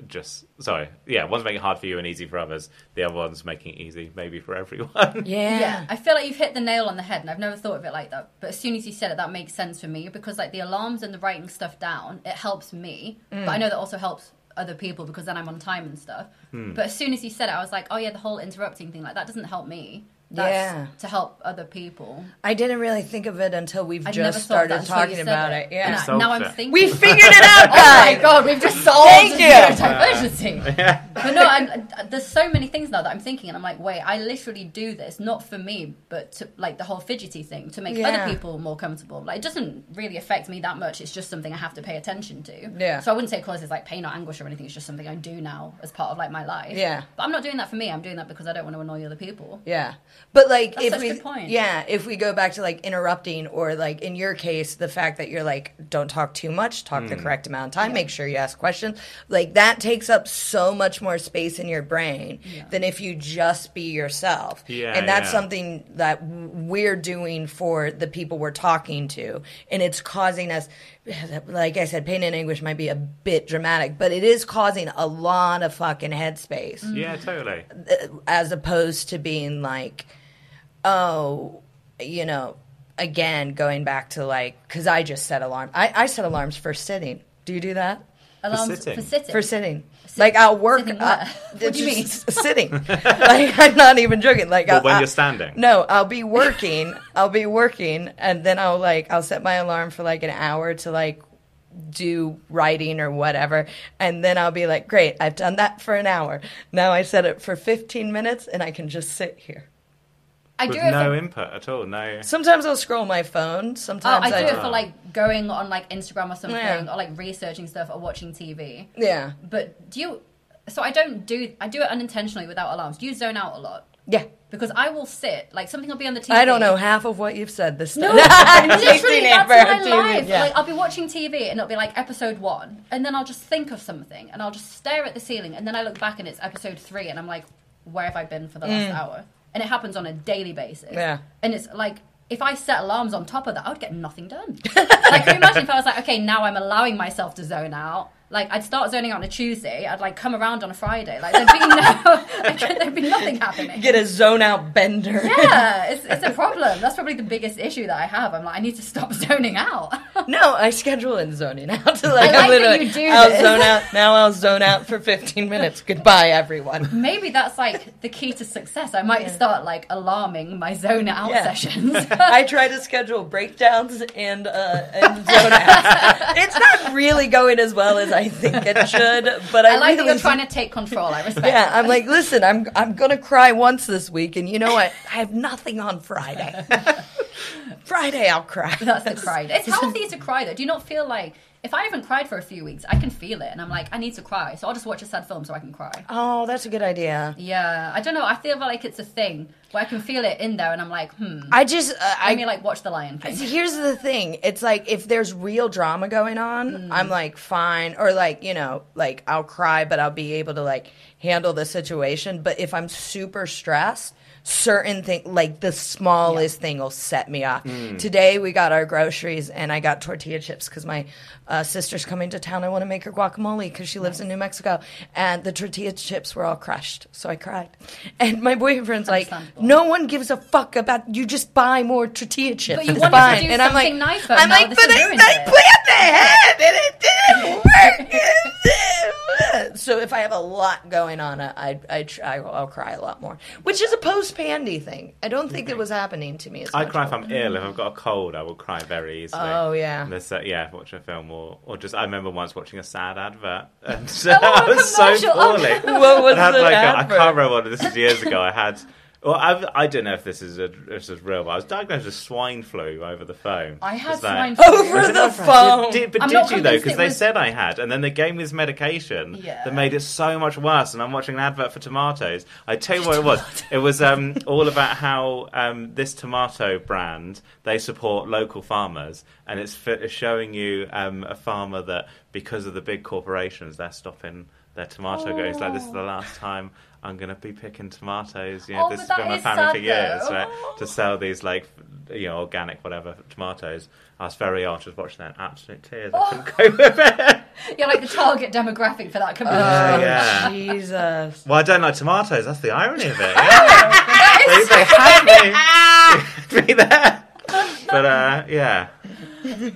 just sorry. Yeah, one's making it hard for you and easy for others. The other one's making it easy maybe for everyone. Yeah. Yeah, I feel like you've hit the nail on the head, and I've never thought of it like that. But as soon as you said it, that makes sense for me because, like, the alarms and the writing stuff down, it helps me. Mm. But I know that also helps other people because then I'm on time and stuff. Hmm. But as soon as you said it, I was like, oh yeah, the whole interrupting thing, like, that doesn't help me. That's Yeah. to help other people. I didn't really think of it until we've I'd never just started that until you talking about it. And Yeah. I- Solved now I'm thinking. We figured it out, Oh my guys. god, we've just solved Thank you. neurodivergency. *laughs* yeah. But no, I, I- there's so many things now that I'm thinking, and I'm like, wait, I literally do this not for me, but to like the whole fidgety thing to make Yeah. other people more comfortable. Like, it doesn't really affect me that much. It's just something I have to pay attention to. Yeah. So I wouldn't say it causes like pain or anguish or anything. It's just something I do now as part of like my life. Yeah. But I'm not doing that for me. I'm doing that because I don't want to annoy other people. Yeah. But like That's if such we good point. yeah, if we go back to like interrupting or like in your case the fact that you're like don't talk too much, talk the hmm. correct amount of time, make sure you ask questions. Like that takes up so much more space in your brain than if you just be yourself. Yeah, and that's yeah. something that we're doing for the people we're talking to and it's causing us *laughs* like I said pain and anguish might be a bit dramatic, but it is causing a lot of fucking headspace Yeah, totally. Uh, as opposed to being like, oh, you know, again, going back to like, because I just set alarm. I, I set alarms for sitting. Do you do that? Alarms sitting. for sitting. For sitting. Like I'll work. Sitting uh, where? *laughs* What do you mean? Sitting. *laughs* like I'm not even joking. Like But I'll- when I'll- you're standing. No, I'll be working. I'll be working, and then I'll like I'll set my alarm for like an hour to like do writing or whatever, and then I'll be like, great, I've done that for an hour. Now I set it for 15 minutes, and I can just sit here. I With do it no for input at all. No. Sometimes I'll scroll my phone. Oh, Sometimes I do it for like going on like Instagram or something, Yeah. or like researching stuff or watching TV. yeah, But do you? So I don't do. I do it unintentionally without alarms. Do you zone out a lot? yeah. Because I will sit like something will be on the TV. I don't know half of what you've said this No, time. *laughs* *laughs* literally, that's for my TV, life. yeah. Like I'll be watching TV and it'll be like episode one, and then I'll just think of something and I'll just stare at the ceiling, and then I look back and it's episode three, and I'm like, where have I been for the last mm. hour? And it happens on a daily basis. Yeah. And it's like if I set alarms on top of that, I would get nothing done. *laughs* like, can you imagine if I was like, okay, now I'm allowing myself to zone out? Like, I'd start zoning out on a Tuesday, I'd like come around on a Friday. Like, there'd be no, *laughs* there'd be nothing happening. Get a zone out bender. yeah, it's, it's a problem. That's probably the biggest issue that I have. I'm like, I need to stop *laughs* zoning out. No, I schedule in zoning out. like, *laughs* I like I'm that literally, you do I'll this. zone out. Now I'll zone out for 15 minutes. Goodbye, everyone. Maybe that's like the key to success. I might start like alarming my zone out Yeah. sessions. I try to schedule breakdowns and uh, and zone outs. It's not really going as well as I think it should, but *laughs* I, I like that really you're trying to take control. I respect Yeah, that. I'm like, listen, I'm I'm gonna cry once this week, and you know what? I have nothing on Friday. *laughs* Friday, I'll cry. That's the cry. It's *laughs* healthy to cry though. Do you not feel like if I haven't cried for a few weeks, I can feel it, and I'm like, I need to cry, so I'll just watch a sad film so I can cry. Oh, that's a good idea. Yeah, I don't know. I feel like it's a thing where I can feel it in there, and I'm like, hmm. I just, uh, I mean, like watch The Lion King. Here's the thing. It's like if there's real drama going on, I'm like fine or like, you know, like I'll cry but I'll be able to like handle the situation, but if I'm super stressed, certain thing like the smallest thing will set me off. Today we got our groceries and I got tortilla chips cuz my uh, sister's coming to town. I want to make her guacamole cuz she lives in New Mexico and the tortilla chips were all crushed. So I cried. *laughs* And my boyfriend's like. "No one gives a fuck about you just buy more tortilla chips." But you It's wanted to fine. do and I'm like, something nicer, I'm now like, this but I, I it." Planned ahead and it didn't work. so if I have a lot going on, I I try, I'll cry a lot more, which is a post pandy thing. I don't think it was happening to me. As I cry if. I'm ill. If I've got a cold, I will cry very easily. Oh, yeah. There's, uh, yeah, watch a film or, or just. I remember once watching a sad advert, *laughs* and Oh, *laughs* I was so. Oh, poorly. What was I had the like a, I can't remember what this is years ago. I had Well, I've, I don't know if this is a, this is real, but I was diagnosed with swine flu over the phone. I had Is that- swine flu. Over the not- phone. Did, but I'm did you though? convinced Because it they was- said I had, and then they gave me this medication Yeah. that made it so much worse. And I'm watching an advert for tomatoes. I tell you what it was. *laughs* It was um, all about how um, this tomato brand they support local farmers, and it's, fi- it's showing you um, a farmer that because of the big corporations, they're stopping their tomato going. It's like this is the last time. I'm gonna be picking tomatoes. You know, Oh, this has been my family for years, though. right? Oh. To sell these like, you know, organic whatever tomatoes. I was very old, just watching that, in absolute tears. I Oh. couldn't cope with it. You're like the target demographic for that community. Oh, yeah. Jesus. Well, I don't like tomatoes. That's the irony of it. *laughs* Yeah. they, they had me, *laughs* me there, but uh, yeah,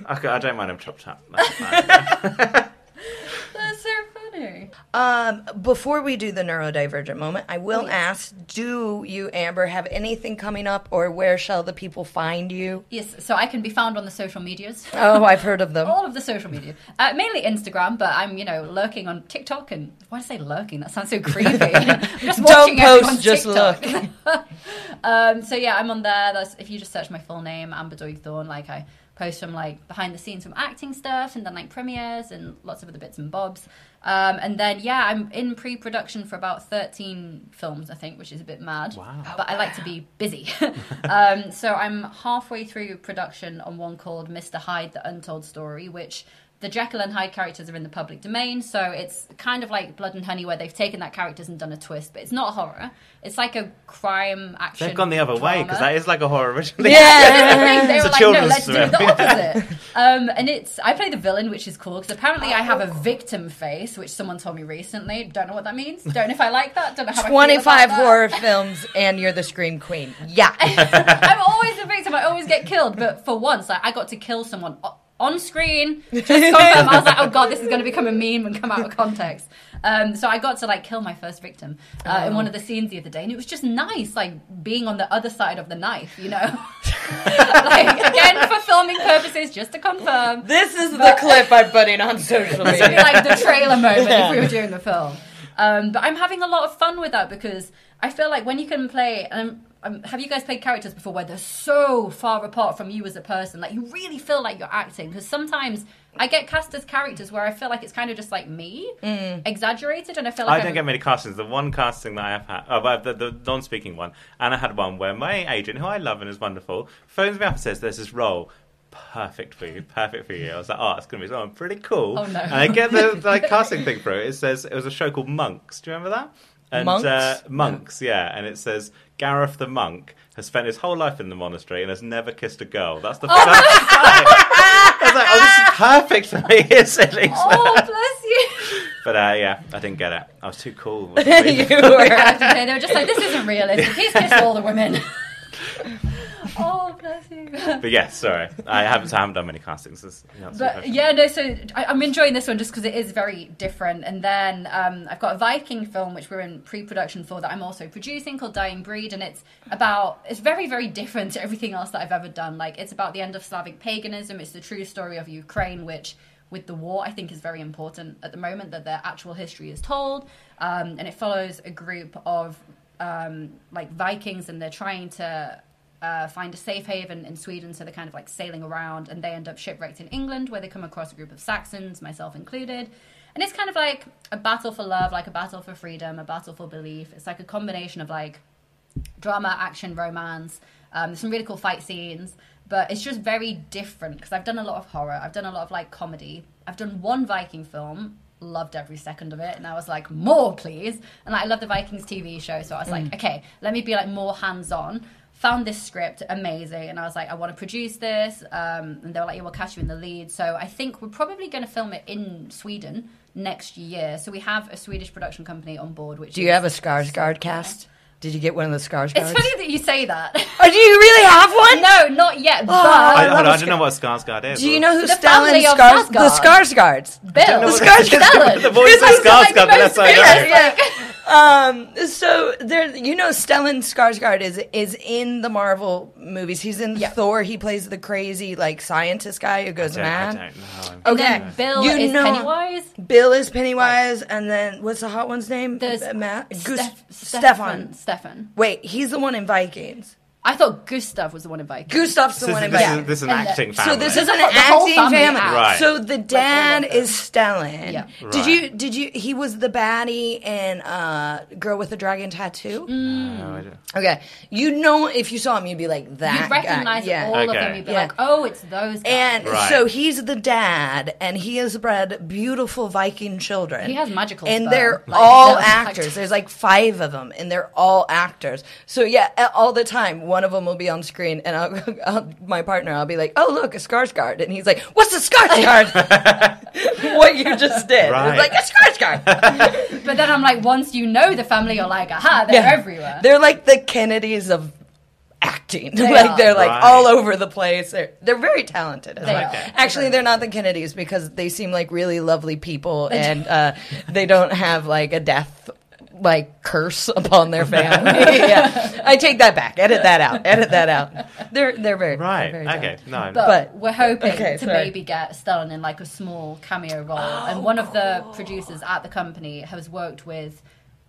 I don't mind them chopped up. *laughs* That's fine. That's so Um, before we do the neurodivergent moment, I will ask: Do you, Amber, have anything coming up, or where shall the people find you? Yes, so I can be found on the social medias. Oh, I've heard of them. *laughs* All of the social media. Uh, mainly Instagram, but I'm, you know, lurking on TikTok and why do I say lurking? That sounds so creepy. *laughs* Just Don't post, just TikTok. *laughs* um, so yeah, I'm on there. That's if you just search my full name, Amber Doig-Thorne, like I post from like behind the scenes from acting stuff and then like premieres and lots of other bits and bobs. Um, and then yeah, I'm in pre-production for about 13 films, I think, which is a bit mad. Wow. But I like to be busy. *laughs* *laughs* um, so I'm halfway through production on one called Mr. Hyde: The Untold Story, which the Jekyll and Hyde characters are in the public domain, so it's kind of like Blood and Honey, where they've taken that characters and done a twist, but it's not horror. It's like a crime action. They've gone the other way because that is like a horror originally. Yeah. *laughs* They It's were a like, no, children's let's do film. the opposite. *laughs* um, and it's I play the villain, which is cool because apparently I have a victim face, which someone told me recently. Don't know what that means. Don't know if I like that. Don't know how. I feel Twenty-five that. horror films, and you're the scream queen. Yeah. *laughs* I'm always the victim. I always get killed. But for once, like, I got to kill someone o- on screen. *laughs* Just confirm. I was like, oh god, this is going to become a meme and come out of context. Um, so I got to like kill my first victim uh, in one of the scenes the other day, and it was just nice, like being on the other side of the knife. You know, *laughs* *laughs* like again for filming purposes, just to confirm. This is the clip I'm putting on social media. This would be like the trailer moment if we were doing the film. Um, but I'm having a lot of fun with that because I feel like when you can play, um, um, have you guys played characters before where they're so far apart from you as a person? Like you really feel like you're acting because sometimes I get cast as characters where I feel like it's kind of just like me, exaggerated, and I feel like I like don't I'm- get many castings. The one casting that I have had, oh, the, the non-speaking one, and I had one where my agent, who I love and is wonderful, phones me up and says, "There's this role." Perfect for you, perfect for you. I was like, oh, it's going to be something pretty cool. Oh, no. And I get the *laughs* like casting thing through. It says it was a show called Monks. Do you remember that? And, Monks? Uh, monks, yeah. And it says Gareth the monk has spent his whole life in the monastery and has never kissed a girl. That's the. Oh, that's I was like, oh, this is *laughs* perfect for me. At least. Oh, bless you. *laughs* But uh, yeah, I didn't get it. I was too cool. *laughs* you were. They were just like, this isn't realistic. He's kissed all the women. Oh, *laughs* bless you. but yes, sorry, I haven't. I haven't done many castings. That's the answer to your But yeah, no. So I, I'm enjoying this one just because it is very different. And then um, I've got a Viking film which we're in pre-production for that I'm also producing called Dying Breed, and it's about it's very very different to everything else that I've ever done. Like it's about the end of Slavic paganism. It's the true story of Ukraine, which with the war I think is very important at the moment that their actual history is told, um, and it follows a group of um, like Vikings, and they're trying to uh, find a safe haven in Sweden. So they're kind of like sailing around and they end up shipwrecked in England where they come across a group of Saxons, myself included. And it's kind of like a battle for love, like a battle for freedom, a battle for belief. It's like a combination of like drama, action, romance. Um, there's some really cool fight scenes, but it's just very different because I've done a lot of horror. I've done a lot of like comedy. I've done one Viking film, loved every second of it, and I was like, more please. And like, I love the Vikings TV show, so I was like, okay, let me be like more hands on. Found this script amazing, and I was like, I want to produce this. Um, and they were like, yeah, we'll cast you in the lead. So I think we're probably going to film it in Sweden next year. So we have a Swedish production company on board. Which Do you is- have a Skarsgård cast? Did you get one of the scars? It's funny that you say that. Oh, do you really have one? no, not yet. But I, hold love on, I don't know what Skarsgård is. Do you know who The Stellan family of Skars- the Skarsgård. Skarsgårds? Bill, know what- Skarsgård- the voice of He's like Skarsgård, the that's what I know. famous, like- Um, so there, you know, Stellan Skarsgård is is in the Marvel movies. He's in Yeah. Thor. He plays the crazy like scientist guy who goes I don't, I mad. don't know. And Okay, then Bill You is know- Pennywise. Bill is Pennywise, and then what's the hot one's name? There's Matt Gus- Steph- Stefan. Stefan. Wait, he's the one in Vikings. I thought Gustav was the one in Vikings. Gustav's the This, one is, in this, Vikings. is, this is an And the- acting So family. this is an the acting family family. Right. So the dad of is Stellan. Yeah. Did you? Did you? He was the baddie in uh, Girl with the Dragon Tattoo. No, I don't- Okay, you know if you saw him, you'd be like that. You'd recognize guy. Yeah. all of them. You'd be Yeah. like, oh, it's those guys. And Right. so he's the dad, and he has bred beautiful Viking children. He has magical and sperm. they're Like, all actors. like- There's like five of them, and they're all actors. So yeah, all the time, one of them will be on screen, and I'll, *laughs* I'll, my partner, I'll be like, "Oh, look, a Skarsgård," and he's like, "What's a Skarsgård?" *laughs* *laughs* what you just did, Right. Like a Skarsgård. But then I'm like, once you know the family, you're like, aha, they're Yeah. everywhere. They're like the Kennedys of acting. They like are. they're like Right. all over the place. They're they're very talented. as They well. are. Actually, they're not the Kennedys because they seem like really lovely people, and uh, they don't have like a death like curse upon their family. *laughs* yeah, I take that back. Edit that out. Edit that out. They're they're very Right. They're very Okay. talented. No. But, But- we're hoping okay, to sorry. maybe get Stellan in like a small cameo role. and oh, one of the producers at the company has worked with,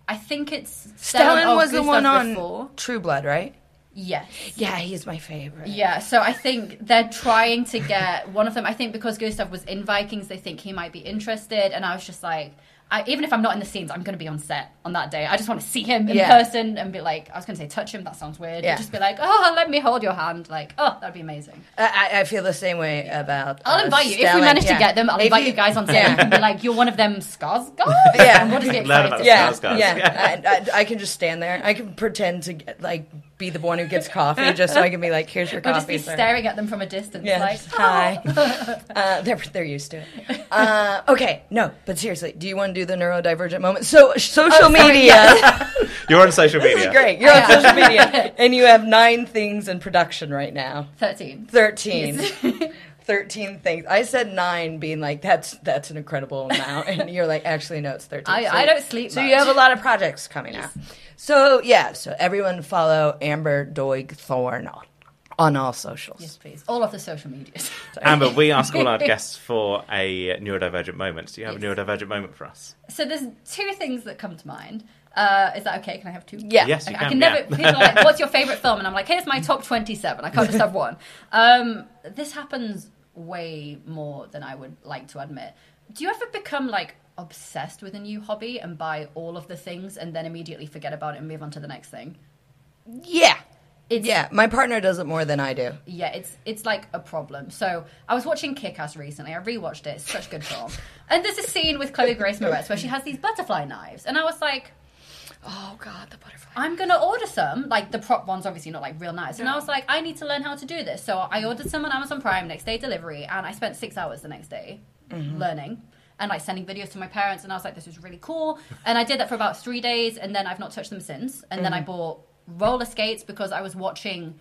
I think it's Stellan, Stellan or was the one on before. True Blood, right? Yes. Yeah, he's my favorite. Yeah, so I think they're trying to get one of them. I think because Gustav was in Vikings, they think he might be interested. And I was just like, I, even if I'm not in the scenes, I'm going to be on set on that day. I just want to see him in Yeah. person and be like, I was going to say touch him. That sounds weird. Yeah. Just be like, oh, let me hold your hand. Like, oh, that'd be amazing. I, I- I feel the same way about. I'll uh, invite you if we manage yeah. to get them. I'll If invite you, guys on set yeah. and be like, "You're one of them Skarsgårds." *laughs* Yeah. and what is he Learn excited? about the yeah, yeah. Yeah. *laughs* I, I, I can just stand there. I can pretend to get, like be the one who gets coffee, just so I can be like, "Here's your We'll coffee." just be sir." staring at them from a distance, Yeah, like, just, *laughs* hi. *laughs* uh, they're they're used to it. Uh, okay, no, but seriously, do you want to do the neurodivergent moment? So social Oh, sorry, media. *laughs* You're on social this media. is great. You're on social media, and you have nine things in production right now. thirteen. Thirteen. 13 things. I said nine, being like that's that's an incredible amount, and you're like, actually, no, it's 13. I- I don't sleep So much. you have a lot of projects coming out. So yeah, so everyone follow Amber Doig-Thorne on, on all socials. Yes, please. All of the social medias. *laughs* Amber, we ask all our guests for a neurodivergent moment. Do you have a Yes. neurodivergent moment for us? so there's two things that come to mind. Uh, is that okay? Can I have two? Yeah. Yes, you I, can. I can never. yeah. People are like, *laughs* "What's your favorite film?" And I'm like, "Here's my top 27. I can't just have one." Um, this happens way more than I would like to admit. Do you ever become like obsessed with a new hobby and buy all of the things and then immediately forget about it and move on to the next thing? Yeah. It's, Yeah, my partner does it more than I do. Yeah, it's it's like a problem. So I was watching Kick-Ass recently. I rewatched it. It's such good *laughs* film. And there's a scene with Chloe Grace Moretz where she has these butterfly knives, and I was like, Oh God, the butterfly. I'm gonna order some. Like the prop ones, obviously not like real knives. And I was like, I need to learn how to do this. So I ordered some on Amazon Prime, next day delivery, and I spent six hours the next day mm-hmm. learning and like sending videos to my parents. And I was like, this is really cool. *laughs* And I did that for about three days, and then I've not touched them since. And then I mm-hmm. bought roller skates because I was watching.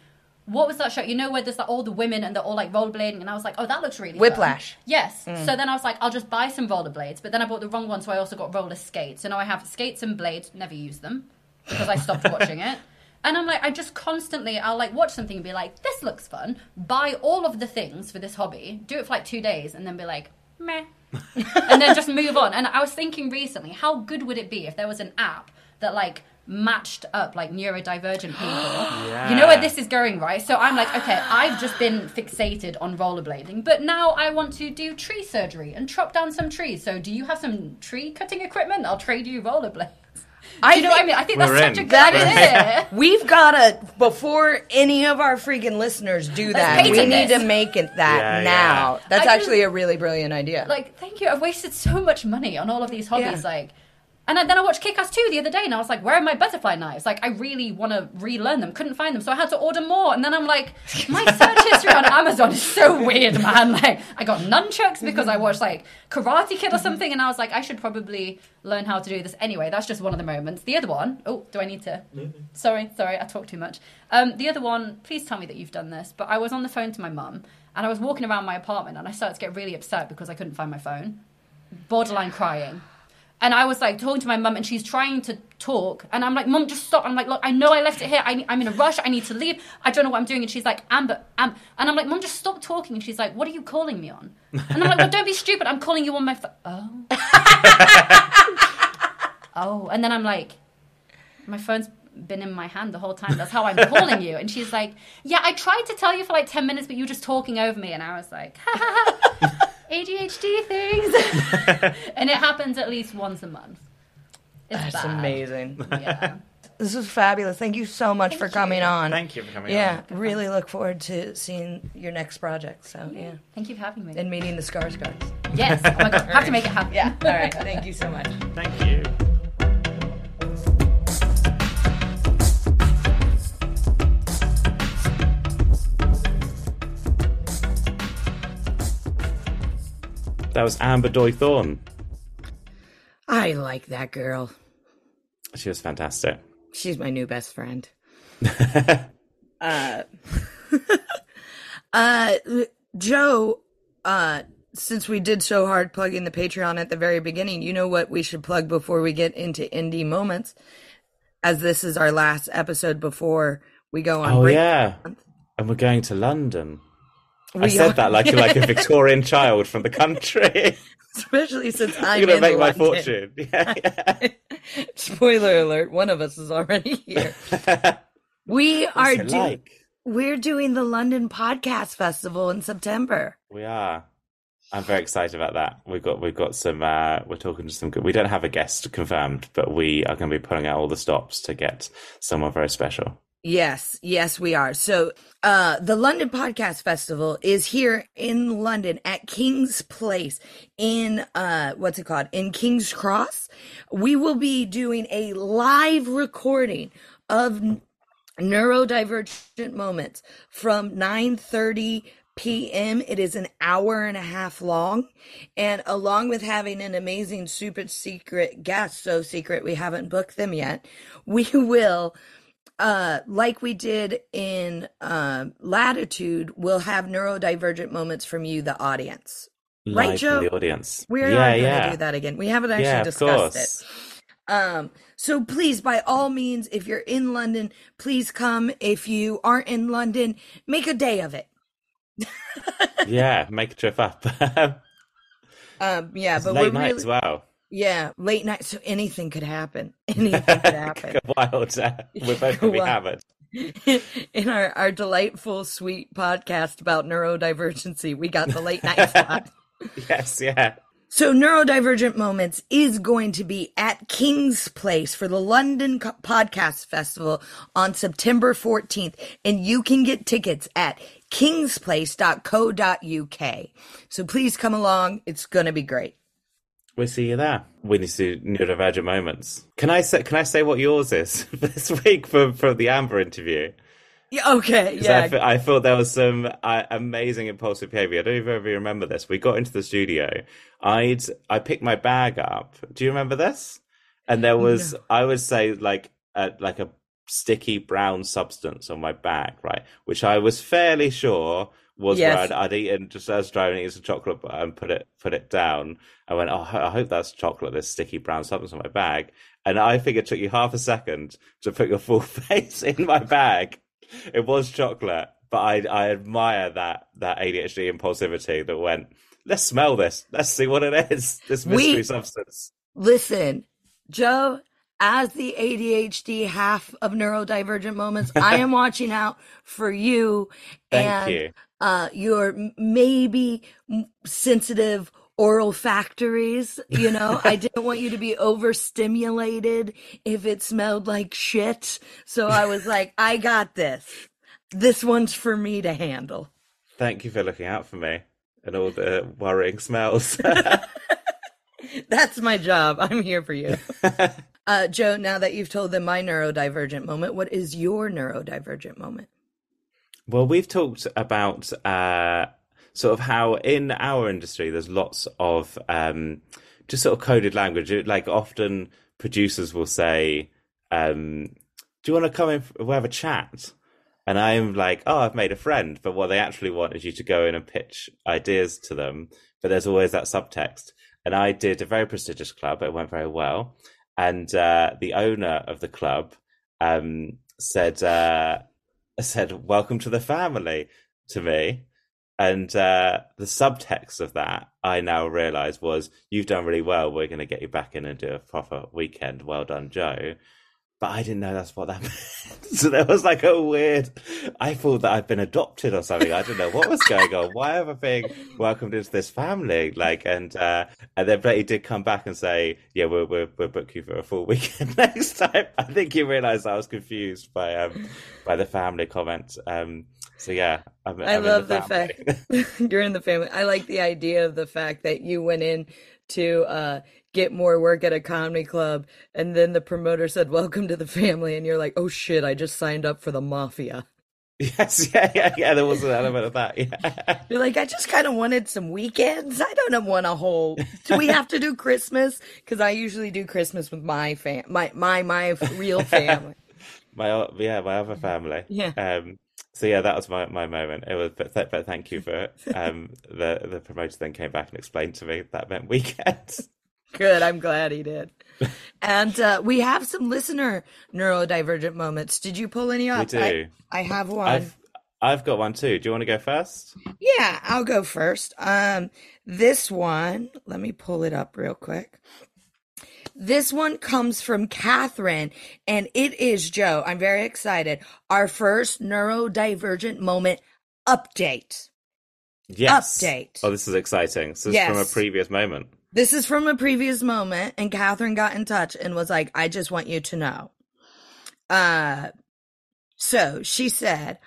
What was that show? You know where there's like all the women and they're all like rollerblading, and I was like, oh, that looks really fun. Whiplash. Yes. Mm. So then I was like, I'll just buy some rollerblades, but then I bought the wrong one, so I also got roller skates. So now I have skates and blades. Never use them because I stopped *laughs* watching it. And I'm like, I just constantly, I'll like watch something and be like, this looks fun. Buy all of the things for this hobby, do it for like two days, and then be like, meh, *laughs* and then just move on. And I was thinking recently, how good would it be if there was an app that like matched up like neurodivergent *gasps* people? You know where this is going, right? So I'm like, okay, I've just been fixated on rollerblading, but now I want to do tree surgery and chop down some trees. So do you have some tree cutting equipment? I'll trade you rollerblades. Do you know what I mean? I think that's We're such a good That idea. is, we've got to before any of our freaking listeners do that. We need this. to make it that Yeah, now. yeah. That's I just- actually a really brilliant idea. like thank you i've wasted so much money on all of these hobbies Yeah. like and then I watched Kick-Ass 2 the other day, and I was like, "Where are my butterfly knives? Like, I really want to relearn them. Couldn't find them, so I had to order more." And then I'm like, "My *laughs* search history on Amazon is so weird, man. Like, I got nunchucks because I watched like Karate Kid or something, and I was like, I should probably learn how to do this anyway. That's just one of the moments. The other one, oh, do I need to? Sorry, sorry, I talk too much. Um, the other one, please tell me that you've done this. But I was on the phone to my mum, and I was walking around my apartment, and I started to get really upset because I couldn't find my phone borderline crying. And I was like talking to my mum, and she's trying to talk, and I'm like, "Mum, just stop!" I'm like, "Look, I know I left it here. I, I'm in a rush. I need to leave. I don't know what I'm doing." And she's like, "Amber, Amber," and I'm like, "Mum, just stop talking." And she's like, "What are you calling me on?" And I'm like, "Well, don't be stupid. I'm calling you on my phone." Oh, *laughs* oh, and then I'm like, "My phone's been in my hand the whole time. That's how I'm calling you." And she's like, "Yeah, I tried to tell you for like ten minutes, but you were just talking over me." And I was like, *laughs* ha, ha, ha. ADHD things, *laughs* and it happens at least once a month. It's That's bad. amazing. Yeah. *laughs* This was fabulous. Thank you so much for coming you. on. Thank you for coming Yeah, on. really look forward to seeing your next project. So yeah, Thank you for having me. and meeting the Skarsgårds. yes. Oh my god. Have to make it happen. *laughs* Yeah. All right. Thank you so much. Thank you. That was Amber Doig-Thorne. I like that girl. She was fantastic. She's my new best friend. *laughs* uh, *laughs* uh, Joe, uh, since we did so hard plugging the Patreon at the very beginning, you know what we should plug before we get into indie moments, as this is our last episode before we go on Oh break. yeah, and we're going to London. I said are- that like like a Victorian child from the country. *laughs* especially since *laughs* I'm gonna in make my fortune. *laughs* Yeah, yeah. Spoiler alert: one of us is already here. We are doing. like? We're doing the London Podcast Festival in September. We are. I'm very excited about that. We've got we've got some. Uh, we're talking to some. good We don't have a guest confirmed, but we are going to be pulling out all the stops to get someone very special. Yes, yes, we are. So, uh, the London Podcast Festival is here in London at King's Place in, uh, what's it called? In King's Cross. We will be doing a live recording of neurodivergent moments from 9:30 p.m. It is an hour and a half long. And along with having an amazing super secret guest, so secret we haven't booked them yet, we *laughs* will uh like we did in uh, latitude we'll have neurodivergent moments from you the audience Right, Joe? the audience. we're yeah, not going to yeah. do that again we haven't actually yeah, discussed course. it um so please by all means if you're in london please come if you aren't in london make a day of it yeah, *laughs* make a trip up. *laughs* um yeah It's but late we're night really as well. Yeah late night so anything could happen *laughs* anything could happen wild. We're both going to be hammered. in our, our delightful, sweet podcast about neurodivergency, we got the late night slot. *laughs* Yes, yeah. So, Neurodivergent Moments is going to be at King's Place for the London Co- Podcast Festival on September 14th, and you can get tickets at kingsplace.co.uk. So, please come along. It's going to be great. We'll see you there. We need to do neurodivergent moments. Can I say? Can I say what yours is *laughs* this week for for the Amber interview? Yeah, okay. 'Cause Yeah. I, thought there was some uh, amazing impulsive behavior. I don't even ever remember this. We got into the studio. I'd I picked my bag up. Do you remember this? And there was I would say like a, like a sticky brown substance on my bag, right? Which I was fairly sure was Yes. where I'd, I'd eaten just as I was driving, eat some chocolate bar and um, put it put it down. I went, oh, I hope that's chocolate. This sticky brown substance in my bag. And I think it took you half a second to put your full *laughs* face in my bag. It was chocolate, but I I admire that that ADHD impulsivity that went. Let's smell this. Let's see what it is. This mystery We- substance. Listen, Joe, as the ADHD half of neurodivergent moments, I *laughs* am watching out for you Thank and you. uh, your maybe sensitive olfactories. You know, I *laughs* didn't want you to be overstimulated if it smelled like shit. So I was like, I got this. This one's for me to handle. Thank you for looking out for me and all the worrying smells. *laughs* That's my job. I'm here for you. Uh, Joe, now that you've told them my neurodivergent moment, what is your neurodivergent moment? Well, we've talked about uh, sort of how in our industry there's lots of um, just sort of coded language. Like often producers will say, um, "Do you want to come in? We'll have a chat." And I'm like, "Oh, I've made a friend," but what they actually want is you to go in and pitch ideas to them. But there's always that subtext. and I did a very prestigious club. It went very well, and uh, the owner of the club um, said uh, *laughs* said "Welcome to the family" to me, and uh, the subtext of that I now realise was "You've done really well. We're going to get you back in and do a proper weekend. Well done, Joe." But I didn't know that's what that *laughs* meant. so there was like a weird. I thought that I'd been adopted or something. I don't know what was going on. Why am I being welcomed into this family? Like, and uh, and then Betty did come back and say, "Yeah, we'll we'll, we'll book you for a full *laughs* weekend next time." I think he realised I was confused by um by the family comment. Um, so yeah, I'm, I I'm love the, the fact *laughs* you're in the family. I like the idea of the fact that you went in to uh, get more work at a comedy club, and then the promoter said, "Welcome to the family," and you're like, "Oh shit! I just signed up for the mafia." *laughs* Yes, yeah, yeah, yeah. There was an element of that. Yeah. *laughs* You're like, I just kind of wanted some weekends. I don't want a whole. Do we have to do Christmas? Because I usually do Christmas with my fam, my my my real family. *laughs* my yeah, my other family. Yeah. Um. So yeah, that was my, my moment. It was, but, th- but thank you for um the the promoter then came back and explained to me that meant weekends. Good. I'm glad he did. And uh, we have some listener neurodivergent moments. Did you pull any up? do. I, I have one. I've I've got one too. Do you want to go first? Yeah, I'll go first. Um, this one, let me pull it up real quick. This one comes from Catherine, and it is Joe. I'm very excited. Our first neurodivergent moment update. Yes. Update. Oh, this is exciting. So this is from a previous moment. This is from a previous moment, and Catherine got in touch and was like, I just want you to know. Uh, so she said,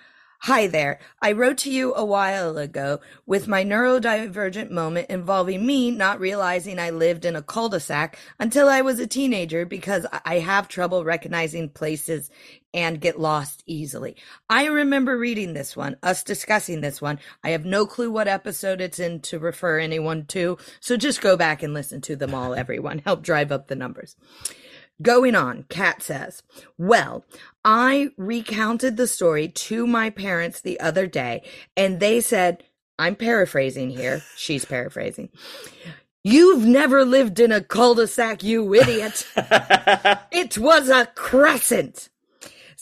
Hi there. I wrote to you a while ago with my neurodivergent moment involving me not realizing I lived in a cul-de-sac until I was a teenager because I- I have trouble recognizing places and get lost easily. I remember reading this one, us discussing this one. I have no clue what episode it's in to refer anyone to, so just go back and listen to them all, everyone. Help drive up the numbers. Going on, Kat says, Well, I recounted the story to my parents the other day, and they said, I'm paraphrasing here. She's paraphrasing. You've never lived in a cul de sac, you idiot. *laughs* it was a crescent.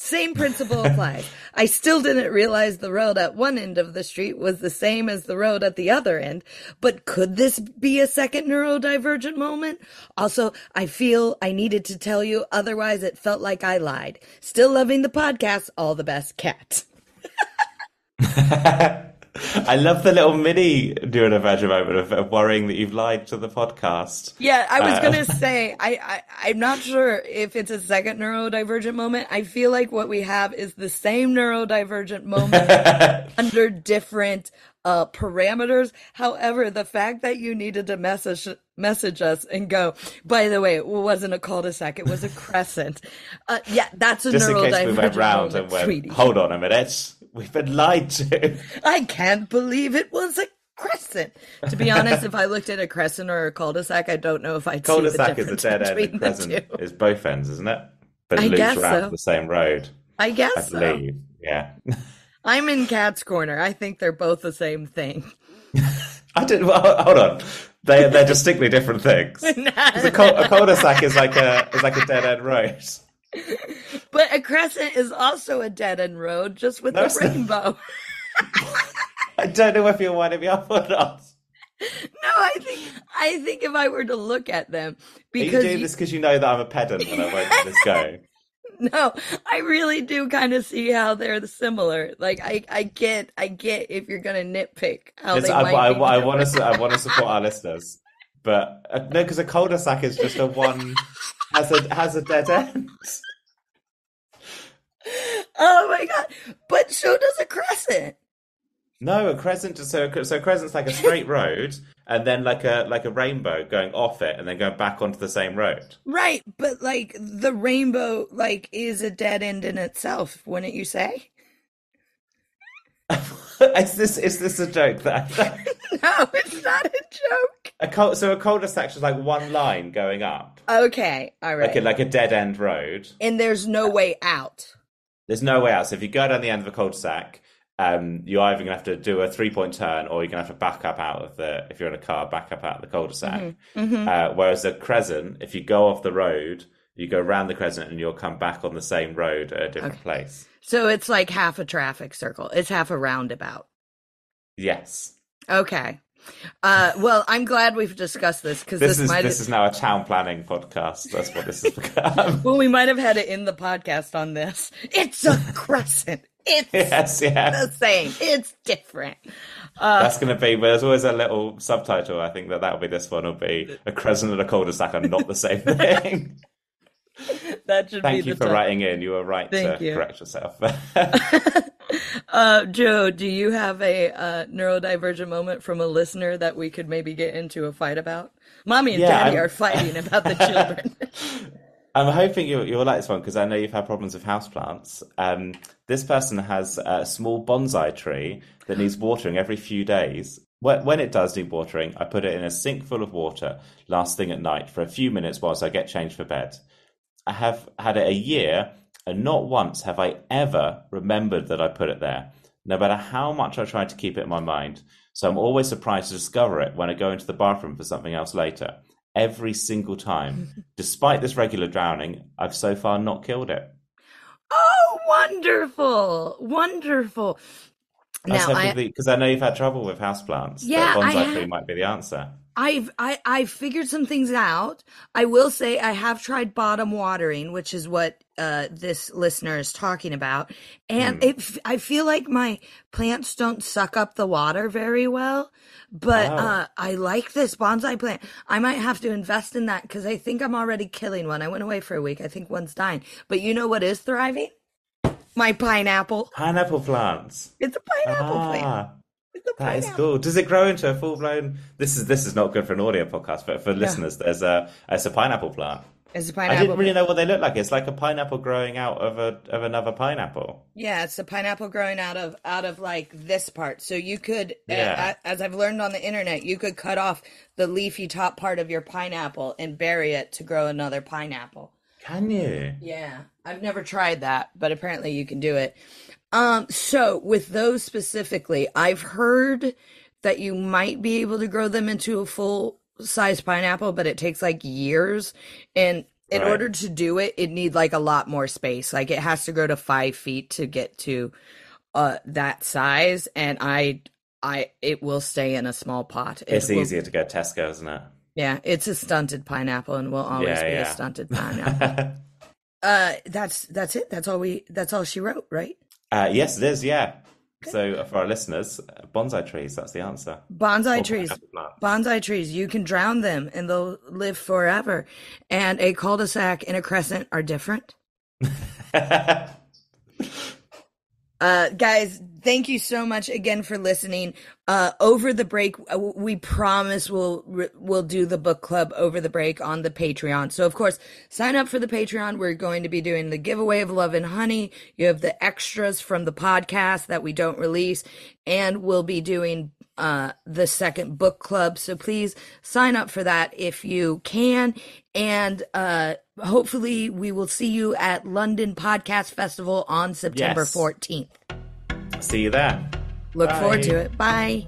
Same principle applies. I still didn't realize the road at one end of the street was the same as the road at the other end. But could this be a second neurodivergent moment? Also, I feel I needed to tell you, otherwise it felt like I lied. Still loving the podcast. All the best, Cat. *laughs* I love the little mini neurodivergent moment of, of worrying that you've lied to the podcast. Yeah, I was Uh, gonna *laughs* say I, I I'm not sure if it's a second neurodivergent moment. I feel like what we have is the same neurodivergent moment *laughs* under different uh parameters. However, the fact that you needed to message message us and go, by the way, it wasn't a cul-de-sac, it was a crescent. Uh yeah, that's a Just in neurodivergent case we went round moment, and went, sweetie. hold on a minute, we've been lied to. I can't believe it was a crescent. To be honest, if I looked at a crescent or a cul-de-sac, I don't know if I'd see the Cul-de-sac is a dead end, and crescent is both ends, isn't it? But it I loops around so. the same road, I I guess so. believe. Yeah. I'm in Cat's corner. I think they're both the same thing. I did. Well, hold on. They they're distinctly different things. *laughs* a, cul- a cul-de-sac is like a is like a dead end road. But a crescent is also a dead end road, just with No, a rainbow. *laughs* I don't know if you want winding me up or not. no, I think I think if I were to look at them, Are you because doing you- this because you know that I'm a pedant and I won't let this go? *laughs* no, I really do kind of see how they're similar. Like I, I get, I get if you're gonna nitpick how they I, might I, be I different. want to I want to *laughs* support our listeners, but uh, no, because a cul-de-sac is just a one has a has a dead end. Oh my god! But so does a crescent. No, a crescent. So so a crescent's like a straight *laughs* road, and then like a like a rainbow going off it, and then going back onto the same road. Right, but like the rainbow, like is a dead end in itself, wouldn't you say? *laughs* *laughs* is this is this a joke that *laughs* No, it's not a joke. a cul- so a cul-de-sac is like one line going up, Okay, all right. like a, like a dead end road. and there's no way out. There's no way out. So if you go down the end of a cul-de-sac, um, you're either going to have to do a three point turn or you're going to have to back up out of the, if you're in a car, back up out of the cul de sac. Uh, whereas a crescent, if you go off the road, you go around the crescent and you'll come back on the same road at a different place. So it's like half a traffic circle. It's half a roundabout. Yes. Okay. Uh, well, I'm glad we've discussed this because This, this, is might this is now a town planning podcast. That's what this has become. *laughs* well, we might have had it in the podcast on this. It's a crescent. It's *laughs* yes, yeah. the same. It's different. That's going to be. But there's always a little subtitle. I think that that'll be this one. Will be a crescent and a cul-de-sac are not the same thing. *laughs* *laughs* That should Thank be you for title. writing in. You were right Thank to you. correct yourself. *laughs* *laughs* Uh, Joe, do you have a uh, neurodivergent moment from a listener that we could maybe get into a fight about? Mommy and Yeah, Daddy I'm- are fighting about the children. I'm hoping you'll, you'll like this one because I know you've had problems with houseplants. Um, this person has a small bonsai tree that needs *gasps* watering every few days. When it does need watering, I put it in a sink full of water last thing at night for a few minutes whilst I get changed for bed. I have had it a year, and not once have I ever remembered that I put it there, no matter how much I try to keep it in my mind. So I'm always surprised to discover it when I go into the bathroom for something else later. Every single time. *laughs* Despite this regular drowning, I've so far not killed it. oh, wonderful. Wonderful. Now, I, because I know you've had trouble with houseplants. Yeah, the I ha- might be the answer. I've I I've figured some things out. I will say I have tried bottom watering, which is what uh, this listener is talking about, and it f- I feel like my plants don't suck up the water very well. But Oh. uh, I like this bonsai plant. I might have to invest in that because I think I'm already killing one. I went away for a week. I think one's dying. But you know what is thriving? My pineapple. Pineapple plants. It's a pineapple plant. Ah, a that is cool. Does it grow into a full blown? This is this is not good for an audio podcast, but for listeners, there's a it's a pineapple plant. It's a I pineapple. I didn't really know what they look like. It's like a pineapple growing out of a of another pineapple. Yeah, it's a pineapple growing out of out of like this part. So you could, Yeah. as I've learned on the internet, you could cut off the leafy top part of your pineapple and bury it to grow another pineapple. Can you? Yeah, I've never tried that, but apparently you can do it. Um, so with those specifically, I've heard that you might be able to grow them into a full size pineapple, but it takes like years. And in Right. order to do it, it need like a lot more space. Like it has to grow to five feet to get to uh that size. And I I it will stay in a small pot. It It's will- easier to go Tesco, isn't it? Yeah, it's a stunted pineapple and will always Yeah, be yeah. a stunted *laughs* pineapple. Uh, that's that's it. That's all we. That's all she wrote, right? Uh, yes, it is. Yeah. So for our listeners, uh, bonsai trees. That's the answer. Bonsai Or trees. Bonsai trees. You can drown them and they'll live forever. And a cul-de-sac and a crescent are different. *laughs* Uh, guys, thank you so much again for listening. Uh, over the break, uh, we promise we'll we'll do the book club over the break on the Patreon. So of course, sign up for the Patreon. We're going to be doing the giveaway of Blood and Honey. You have the extras from the podcast that we don't release, and we'll be doing uh the second book club. So please sign up for that if you can, and uh hopefully we will see you at London Podcast Festival on September Yes. 14th. See you there. Look forward to it. Bye.